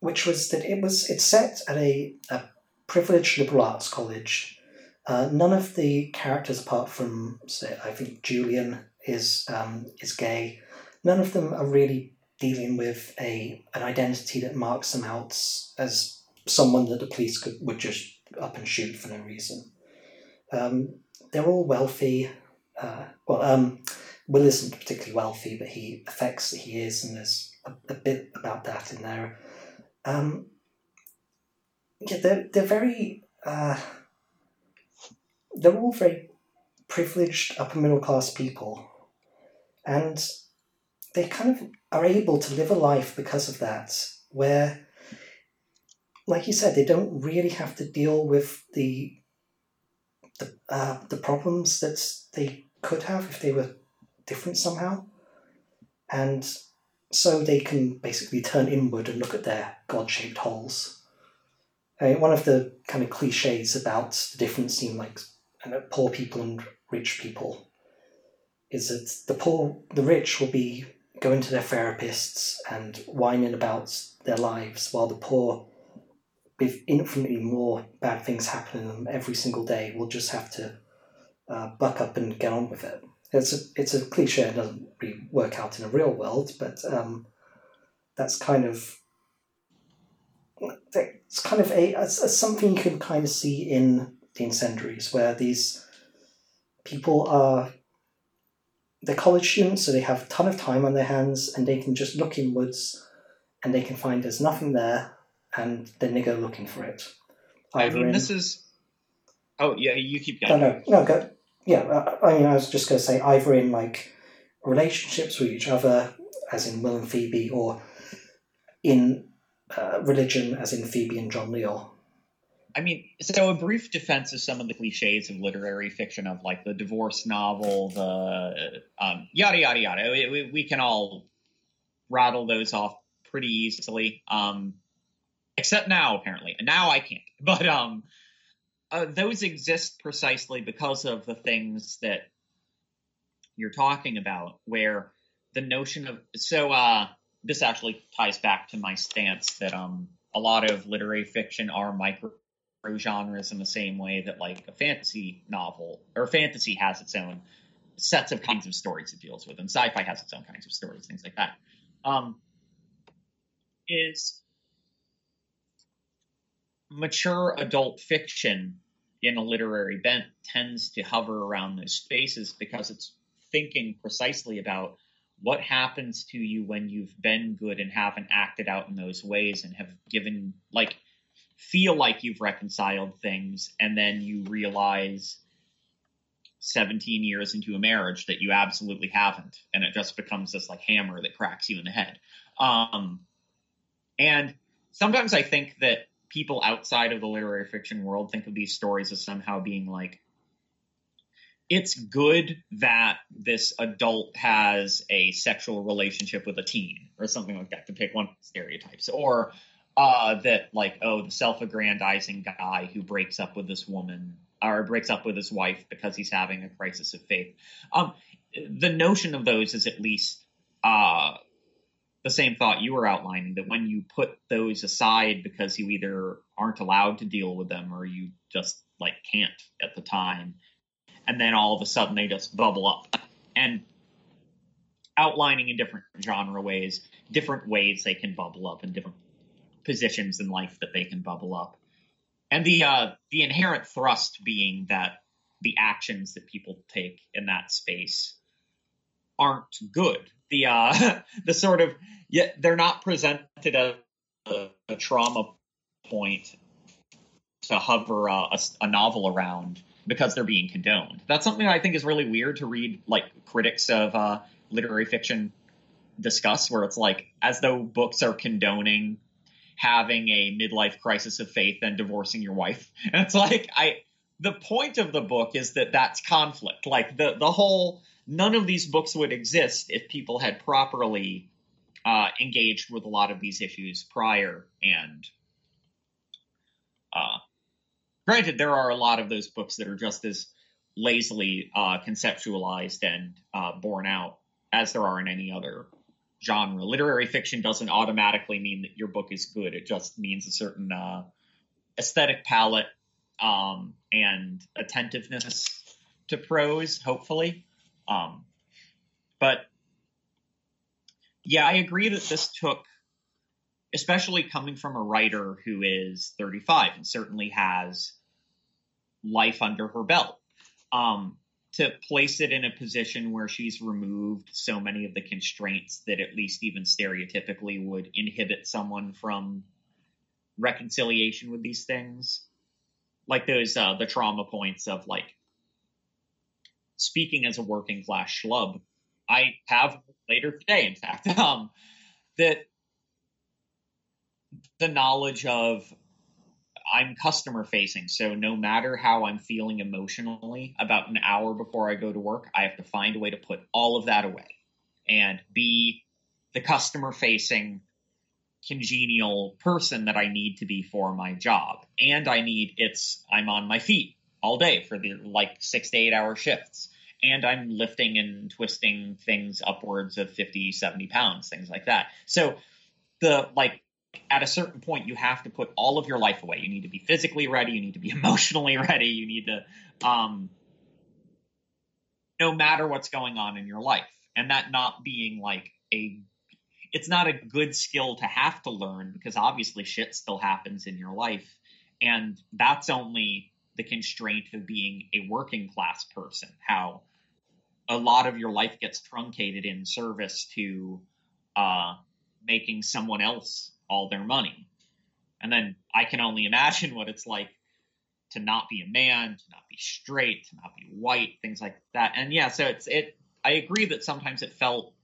which was that it was it's set at a, a privileged liberal arts college. Uh, none of the characters, apart from say, I think Julian, is um, is gay. None of them are really dealing with a an identity that marks them out as someone that the police could would just up and shoot for no reason. Um, they're all wealthy. Uh, well, um, Will isn't particularly wealthy, but he affects that he is, and there's a, a bit about that in there. Um, yeah, they're they're very. Uh, they're all very privileged upper middle class people and they kind of are able to live a life because of that, where, like you said, they don't really have to deal with the the, uh, the problems that they could have if they were different somehow. And so they can basically turn inward and look at their God shaped holes. I mean, one of the kind of cliches about the difference in like poor people and rich people is that the poor, the rich will be going to their therapists and whining about their lives, while the poor, with infinitely more bad things happening them every single day, we'll just have to uh, buck up and get on with it. It's a it's a cliche. It doesn't really work out in a real world, but um, that's kind of it's kind of a, a, a something you can kind of see in the incendiaries, where these people are they're college students, so they have a ton of time on their hands and they can just look inwards and they can find there's nothing there and then they go looking for it. Either I mean, in... this is. Oh, yeah, you keep going. No, no, no, go. Yeah, I mean, I was just going to say either in like relationships with each other, as in Will and Phoebe, or in uh, religion, as in Phoebe and John Leal. I mean, so a brief defense of some of the cliches of literary fiction, of like the divorce novel, the um, yada yada yada. We, we, we, can all rattle those off pretty easily. Um, except now, apparently. Now I can't. But um, uh, those exist precisely because of the things that you're talking about, where the notion of so uh, this actually ties back to my stance that um a lot of literary fiction are micro genres in the same way that like a fantasy novel or fantasy has its own sets of kinds of stories it deals with, and sci-fi has its own kinds of stories, things like that. Um, is mature adult fiction in a literary bent tends to hover around those spaces because it's thinking precisely about what happens to you when you've been good and haven't acted out in those ways and have given like feel like you've reconciled things and then you realize 17 years into a marriage that you absolutely haven't and it just becomes this like hammer that cracks you in the head. Um and sometimes i think that people outside of the literary fiction world think of these stories as somehow being like it's good that this adult has a sexual relationship with a teen or something like that to pick one stereotypes. Or uh, that like oh the self-aggrandizing guy who breaks up with this woman or breaks up with his wife because he's having a crisis of faith. Um, the notion of those is at least uh, the same thought you were outlining that when you put those aside because you either aren't allowed to deal with them or you just like can't at the time and then all of a sudden they just bubble up. And outlining in different genre ways different ways they can bubble up and different positions in life that they can bubble up. And the uh the inherent thrust being that the actions that people take in that space aren't good the uh the sort of yeah they're not presented as a, a trauma point to hover uh, a, a, novel around because they're being condoned. That's something I think is really weird to read like critics of uh, literary fiction discuss, where it's like as though books are condoning having a midlife crisis of faith and divorcing your wife. And it's like I the point of the book is that that's conflict. Like the the whole none of these books would exist if people had properly uh, engaged with a lot of these issues prior. And uh, granted, there are a lot of those books that are just as lazily uh, conceptualized and uh, borne out as there are in any other genre. Literary fiction doesn't automatically mean that your book is good. It just means a certain uh, aesthetic palette um, and attentiveness to prose, hopefully. Um, but yeah, I agree that this took, especially coming from a writer who is 35 and certainly has life under her belt, um, to place it in a position where she's removed so many of the constraints that at least even stereotypically would inhibit someone from reconciliation with these things. Like those uh the trauma points of like speaking as a working class schlub, I have later today, in fact, um, that the knowledge of I'm customer facing. So no matter how I'm feeling emotionally about an hour before I go to work, I have to find a way to put all of that away and be the customer facing congenial person that I need to be for my job. And I need it's I'm on my feet all day for the like six to eight hour shifts. And I'm lifting and twisting things upwards of 50, 70 pounds, things like that. So the like at a certain point you have to put all of your life away. You need to be physically ready, you need to be emotionally ready, you need to um no matter what's going on in your life. And that not being like a it's not a good skill to have to learn because obviously shit still happens in your life and that's only the constraint of being a working class person, how a lot of your life gets truncated in service to uh, making someone else all their money. And then I can only imagine what it's like to not be a man, to not be straight, to not be white, things like that. And yeah, so it's it I agree that sometimes it felt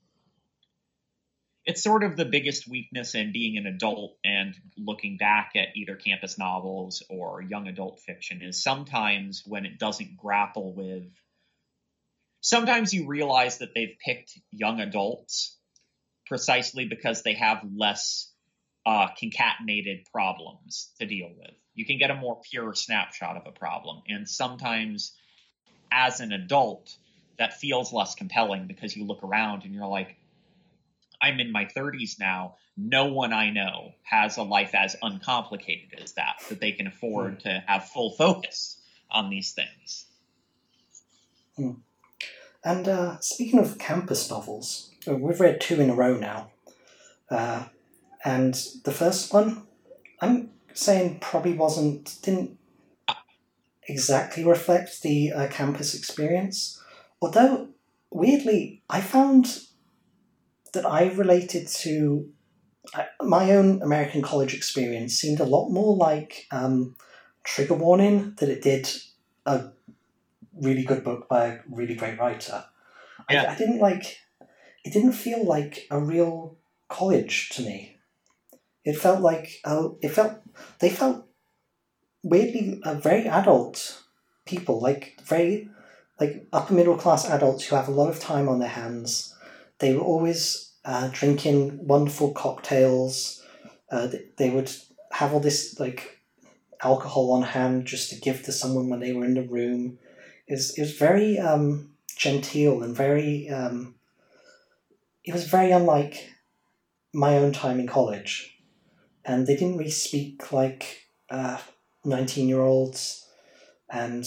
it's sort of the biggest weakness in being an adult and looking back at either campus novels or young adult fiction is sometimes when it doesn't grapple with sometimes you realize that they've picked young adults precisely because they have less uh, concatenated problems to deal with. You can get a more pure snapshot of a problem. And sometimes, as an adult, that feels less compelling because you look around and you're like, I'm in my 30s now. No one I know has a life as uncomplicated as that, that they can afford mm. to have full focus on these things. Mm. And uh, speaking of campus novels, uh, we've read two in a row now. Uh, and the first one, I'm saying probably wasn't, didn't exactly reflect the uh, campus experience. Although, weirdly, I found that I related to I, my own American college experience seemed a lot more like um, Trigger Warning than it did a really good book by a really great writer. Yeah. I, I didn't like. It didn't feel like a real college to me. It felt like uh, it felt they felt weirdly uh, very adult people, like very like upper middle class adults who have a lot of time on their hands. They were always uh, drinking wonderful cocktails. Uh, th- they would have all this like alcohol on hand just to give to someone when they were in the room. It was, it was very um, genteel and very. Um, it was very unlike my own time in college, and they didn't really speak like nineteen year olds, and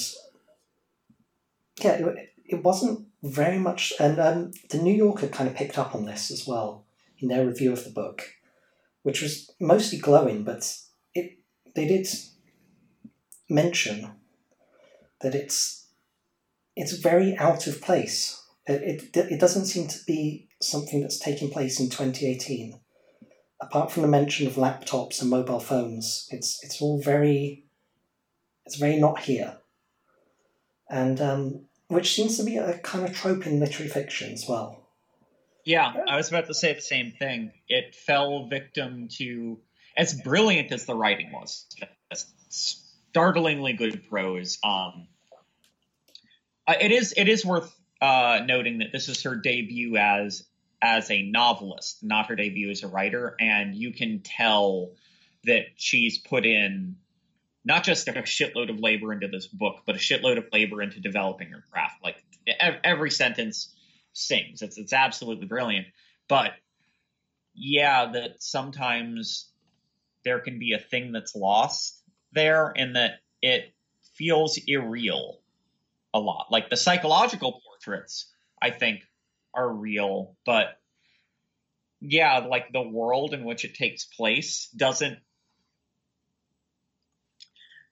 yeah, it, it wasn't very much. And um, the New Yorker kind of picked up on this as well in their review of the book, which was mostly glowing, but it they did mention that it's it's very out of place. It, it, it doesn't seem to be something that's taking place in 2018. Apart from the mention of laptops and mobile phones, it's it's all very it's very not here. And um, which seems to be a kind of trope in literary fiction as well. Yeah, I was about to say the same thing. It fell victim to, as brilliant as the writing was, startlingly good prose. Um, uh, it is it is worth uh, noting that this is her debut as as a novelist, not her debut as a writer, and you can tell that she's put in not just a shitload of labor into this book, but a shitload of labor into developing her craft. Like every sentence sings. It's it's absolutely brilliant. But yeah, that sometimes there can be a thing that's lost there, and that it feels irreal a lot. Like the psychological portraits, I think, are real, but yeah, like the world in which it takes place doesn't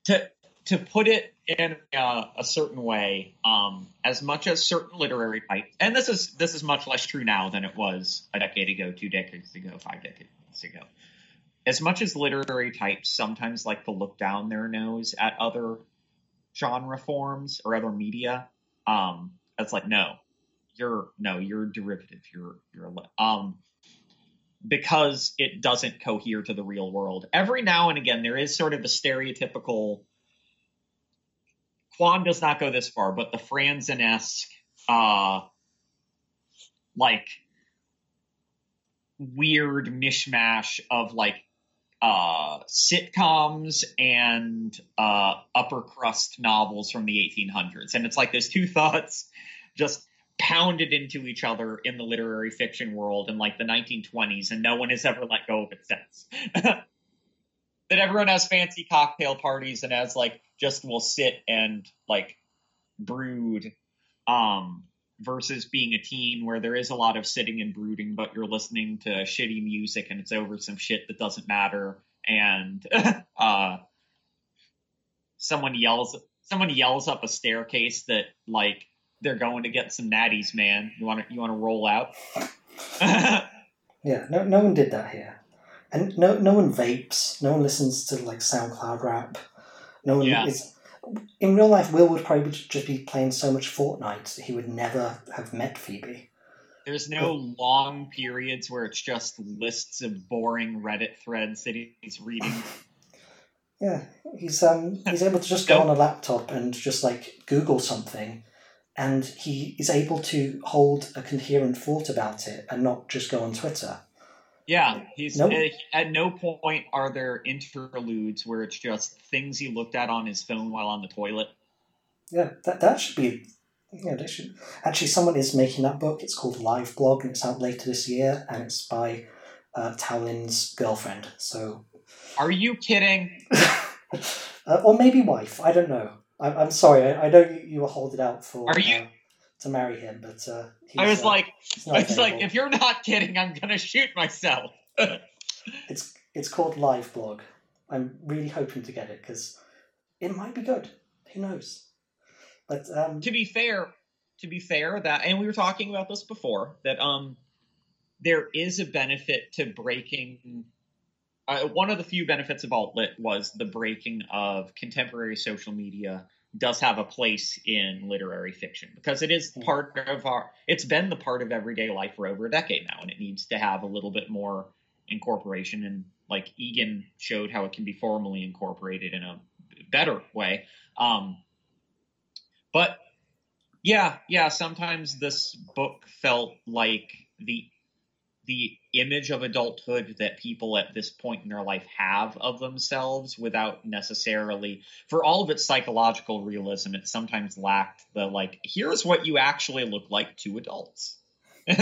to to put it in uh, a certain way, um, as much as certain literary types, and this is this is much less true now than it was a decade ago, two decades ago, five decades ago. As much as literary types sometimes like to look down their nose at other genre forms or other media, um, it's like no, you're no, you're derivative. You're you're um because it doesn't cohere to the real world. Every now and again, there is sort of the stereotypical. Kwon does not go this far, but the Franzen-esque, uh, like weird mishmash of like uh, sitcoms and uh, upper crust novels from the 1800s, and it's like those two thoughts just pounded into each other in the literary fiction world in like the 1920s, and no one has ever let go of it since. that everyone has fancy cocktail parties and has like just will sit and like brood, um, versus being a teen where there is a lot of sitting and brooding, but you're listening to shitty music and it's over some shit that doesn't matter, and uh, someone yells someone yells up a staircase that like they're going to get some natties, man. You want to you want to roll out? Yeah, no, no one did that here, and no, no one vapes. No one listens to like SoundCloud rap. No one Yeah. is. In real life, Will would probably just be playing so much Fortnite that he would never have met Phoebe. There's no long periods where it's just lists of boring Reddit threads that he's reading. Yeah, he's um he's able to just go on a laptop and just like Google something, and he is able to hold a coherent thought about it and not just go on Twitter. Yeah, he's Nope. uh, at no point are there interludes where it's just things he looked at on his phone while on the toilet. Yeah, that that should be. Yeah, that should actually. Someone is making that book. It's called Live Blog, and it's out later this year, and it's by uh, girlfriend. So, Are you kidding? uh, or maybe wife. I don't know. I'm, I'm sorry. I, I know you, you were holding out for Are you- uh, to marry him, but uh, I was uh, like, it's like if you're not kidding, I'm gonna shoot myself. It's it's called Live Blog. I'm really hoping to get it because it might be good. Who knows? But um, to be fair, to be fair, that and we were talking about this before that um there is a benefit to breaking. Uh, one of the few benefits of altlit was the breaking of contemporary social media does have a place in literary fiction because it is Hmm. part of our it's been the part of everyday life for over a decade now and it needs to have a little bit more incorporation and like egan showed how it can be formally incorporated in a better way um but yeah yeah sometimes this book felt like the the image of adulthood that people at this point in their life have of themselves without necessarily for all of its psychological realism it sometimes lacked the like here's what you actually look like to adults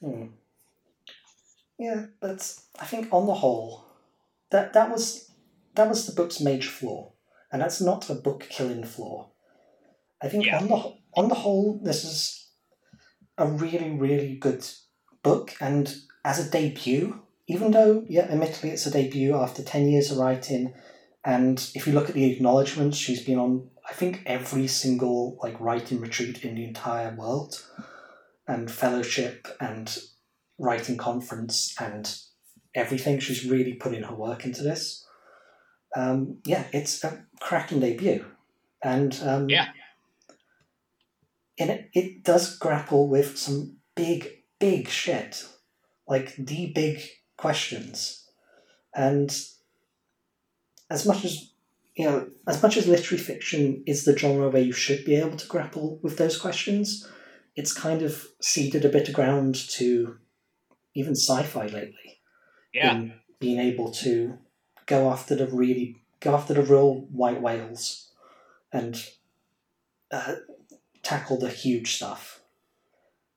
hmm. yeah, but I think on the whole, that that was that was the book's major flaw, and that's not a book killing flaw. I think Yeah. on the on the whole, this is a really really good book, and as a debut, even though yeah, admittedly it's a debut after ten years of writing, and if you look at the acknowledgements, she's been on I think every single like writing retreat in the entire world, and fellowship and writing conference and everything. She's really putting her work into this. Um, yeah, it's a cracking debut, and um, Yeah. and it, it does grapple with some big, big shit, like the big questions, and as much as you know, as much as literary fiction is the genre where you should be able to grapple with those questions, it's kind of ceded a bit of ground to even sci-fi lately. Yeah. In being able to go after the really go after the real white whales and uh, tackle the huge stuff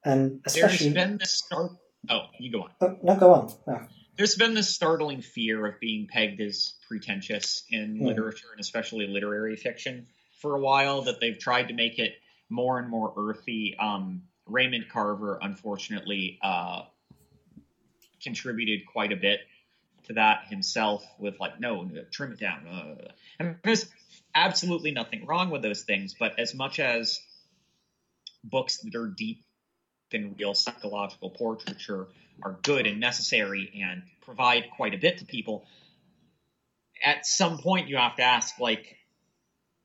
and there's especially been this start oh you go on oh, no go on no. there's been this startling fear of being pegged as pretentious in Hmm. literature and especially literary fiction for a while that they've tried to make it more and more earthy um, raymond carver unfortunately uh, contributed quite a bit to that himself with like no no, trim it down uh. and there's absolutely nothing wrong with those things but as much as books that are deep in real psychological portraiture are good and necessary and provide quite a bit to people. At some point you have to ask like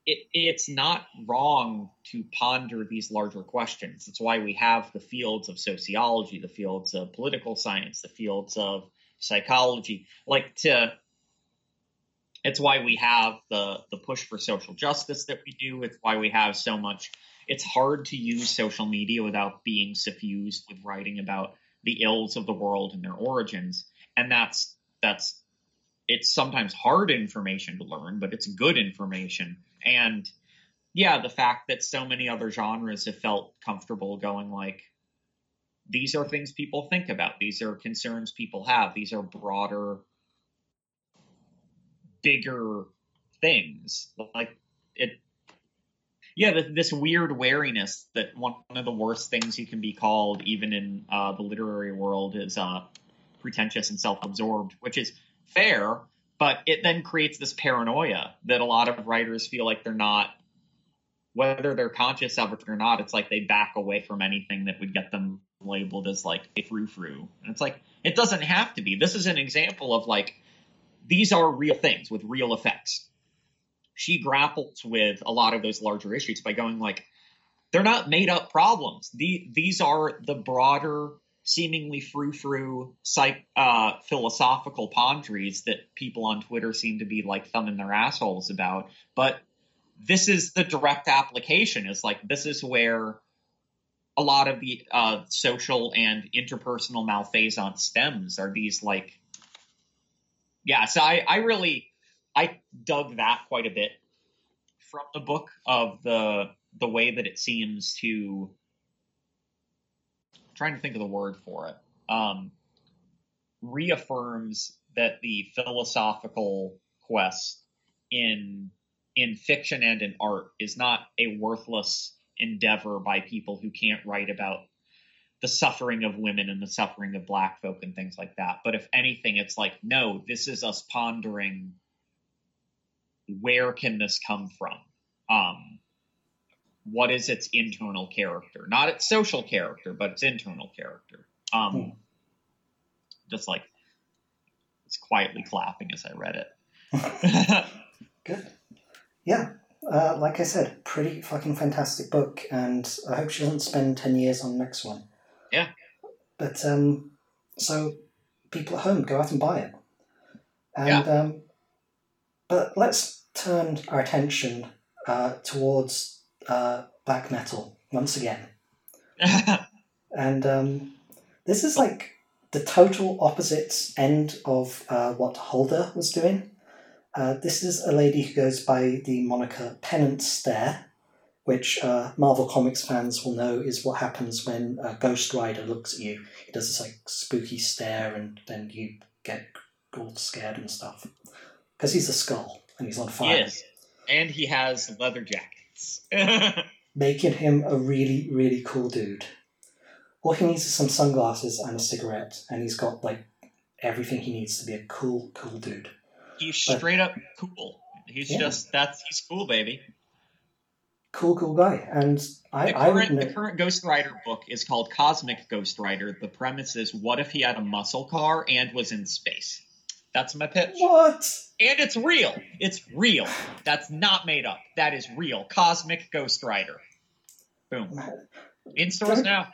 it, it's not wrong to ponder these larger questions. It's why we have the fields of sociology the fields of political science the fields of psychology. Like to it's why we have the the push for social justice that we do. It's why we have so much it's hard to use social media without being suffused with writing about the ills of the world and their origins. And that's that's it's sometimes hard information to learn but it's good information. And yeah the fact that so many other genres have felt comfortable going like these are things people think about. These are concerns people have. These are broader bigger things. Like it yeah th- this weird wariness that one of the worst things you can be called even in uh, the literary world is uh, pretentious and self-absorbed which is fair but it then creates this paranoia that a lot of writers feel like they're not whether they're conscious of it or not it's like they back away from anything that would get them labeled as like a frou-frou. And it's like it doesn't have to be. This is an example of like these are real things with real effects she grapples with a lot of those larger issues by going like they're not made up problems. The, these are the broader seemingly frou-frou psych, uh, philosophical pondries that people on twitter seem to be like thumbing their assholes about. But this is the direct application is like this is where a lot of the uh, social and interpersonal malfeasance stems are these like yeah so I, I really i dug that quite a bit from the book of the the way that it seems to I'm trying to think of the word for it um reaffirms that the philosophical quest in in fiction and in art is not a worthless endeavor by people who can't write about the suffering of women and the suffering of black folk and things like that. But if anything, it's like, no, this is us pondering where can this come from? Um, what is its internal character? Not its social character, but its internal character. Um, Hmm. Just like it's quietly clapping as I read it. Good. Yeah, uh, like I said, pretty fucking fantastic book, and I hope she doesn't spend 10 years on the next one. Yeah. But, um, so people at home, go out and buy it. And, um, but let's turn our attention uh, towards uh, black metal once again. And um, this is like the total opposite end of uh, what Hulder was doing. Uh, this is a lady who goes by the moniker Penance Stare, which uh, Marvel Comics fans will know is what happens when a Ghost Rider looks at you. He does this like spooky stare, and then you get all scared and stuff. Because he's a skull and he's on fire, yes, and he has leather jackets. making him a really, really cool dude. All he needs is some sunglasses and a cigarette, and he's got like everything he needs to be a cool, cool dude. he's But- straight up cool. He's Yeah. just that's he's cool, baby. Cool, cool guy. And I, The I current, know. the current Ghost Rider book is called Cosmic Ghost Rider. The premise is what if he had a muscle car and was in space? That's my pitch. What? And it's real. It's real. That's not made up. That is real. Cosmic Ghost Rider. Boom. In stores Don't- now.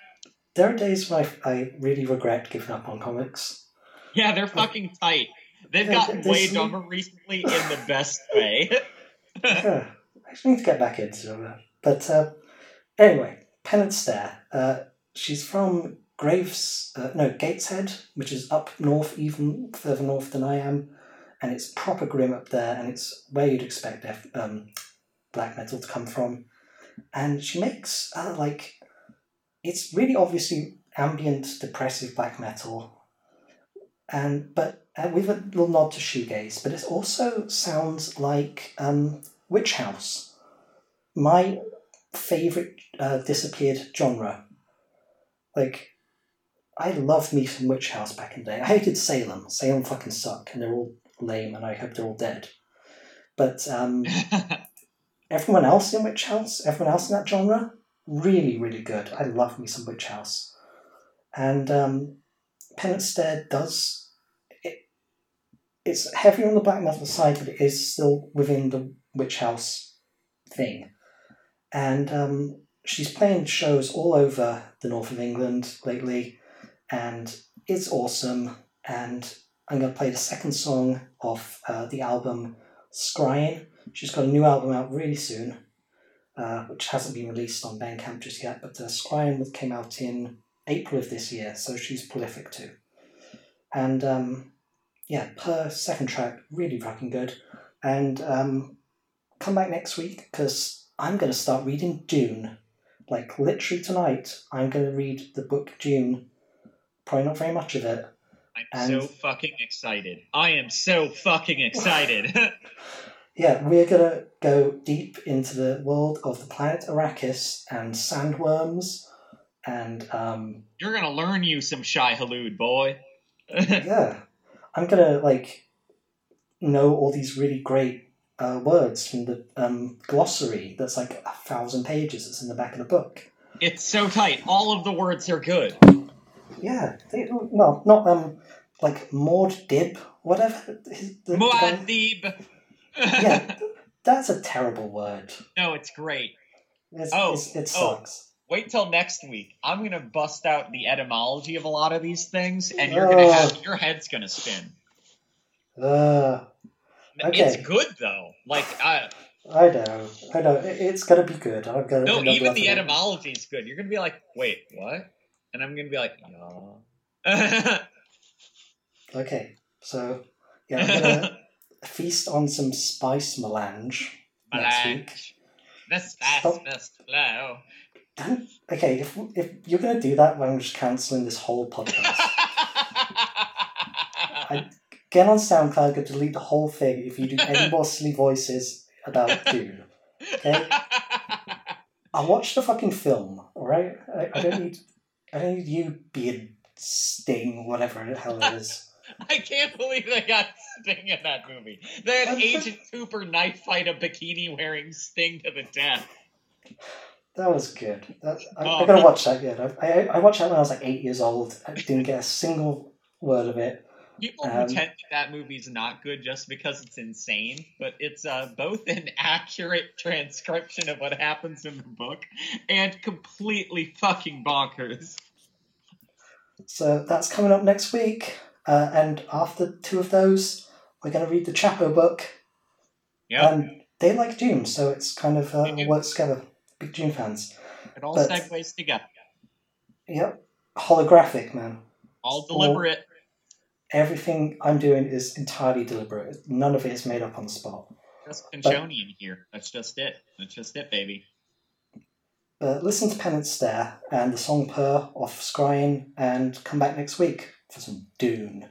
There are days when I, I really regret giving up on comics. Yeah, they're fucking tight. They've Yeah, gotten way dumber recently in the best way. yeah, I just need to get back into it. But uh, anyway, Penance Stare. Uh, she's from Graves, uh, no, Gateshead, which is up north, even further north than I am. And it's proper grim up there, and it's where you'd expect um, black metal to come from. And she makes, uh, like, it's really obviously ambient, depressive black metal. And but uh, with a little nod to shoegaze, but it also sounds like um, Witch House, my favorite uh, disappeared genre. Like, I loved me some Witch House back in the day. I hated Salem. Salem fucking suck, and they're all lame, and I hope they're all dead. But um, everyone else in Witch House, everyone else in that genre, really, really good. I love me some Witch House. And um, Penance does. It, it's heavy on the black metal side, but it is still within the Witch House thing. And um, she's playing shows all over the north of England lately, and it's awesome. And I'm going to play the second song off uh, the album Scrying. She's got a new album out really soon, uh, which hasn't been released on Bandcamp just yet, but uh, Scrying came out in April of this year, so she's prolific too. And um, yeah, her second track, really fucking good. And um, come back next week because I'm going to start reading Dune. Like literally tonight, I'm going to read the book Dune. Probably not very much of it. I'm And- so fucking excited. I am so fucking excited. Yeah, we're gonna go deep into the world of the planet Arrakis and sandworms, and um, You're gonna learn you some Shai-Hulud, boy. yeah, I'm gonna like know all these really great uh, words from the um, glossary that's like a thousand pages. That's in the back of the book. it's so tight. All of the words are good. Yeah, they, well, not um like Maud Dib, whatever. his- the- the guy- Muad'Dib. yeah, that's a terrible word. no, it's great. It's, Oh, it's, it oh. sucks. Wait till next week. I'm gonna bust out the etymology of a lot of these things, and you're gonna have your head's gonna spin. Uh, Okay. It's good though. Like, I, I know, I know. It, it's gonna be good. I'm gonna. no, even the etymology is good. You're gonna be like, wait, what? And I'm gonna be like, yeah. Okay, so yeah, I'm gonna feast on some spice melange next week. This fast Stop. must flow. Don't, okay, if if you're gonna do that, I'm just canceling this whole podcast. Get on SoundCloud, go delete the whole thing if you do any more silly voices about Dune. Okay? I watched the fucking film, alright? I, I don't need I don't need you being Sting, whatever the hell it is. I can't believe they got Sting in that movie. They had Agent Cooper knife fight a bikini wearing Sting to the death. That was good. That, I, Oh, I gotta watch that again. I, I, I watched that when I was like eight years old. I didn't get a single word of it. People Um, pretend that that movie's not good just because it's insane, but it's uh, both an accurate transcription of what happens in the book and completely fucking bonkers. So that's coming up next week. Uh, and after two of those, we're going to read the Chapo book. Yeah, And they like Dune, so it's kind of uh, works together. Big Dune fans. it all but- segues together. Yep. Holographic, man. All deliberate. Everything I'm doing is entirely deliberate. None of it is made up on the spot. Just Pynchonian here. That's just it. That's just it, baby. But listen to Penance Stare and the song Purr off Scrying and come back next week for some Dune.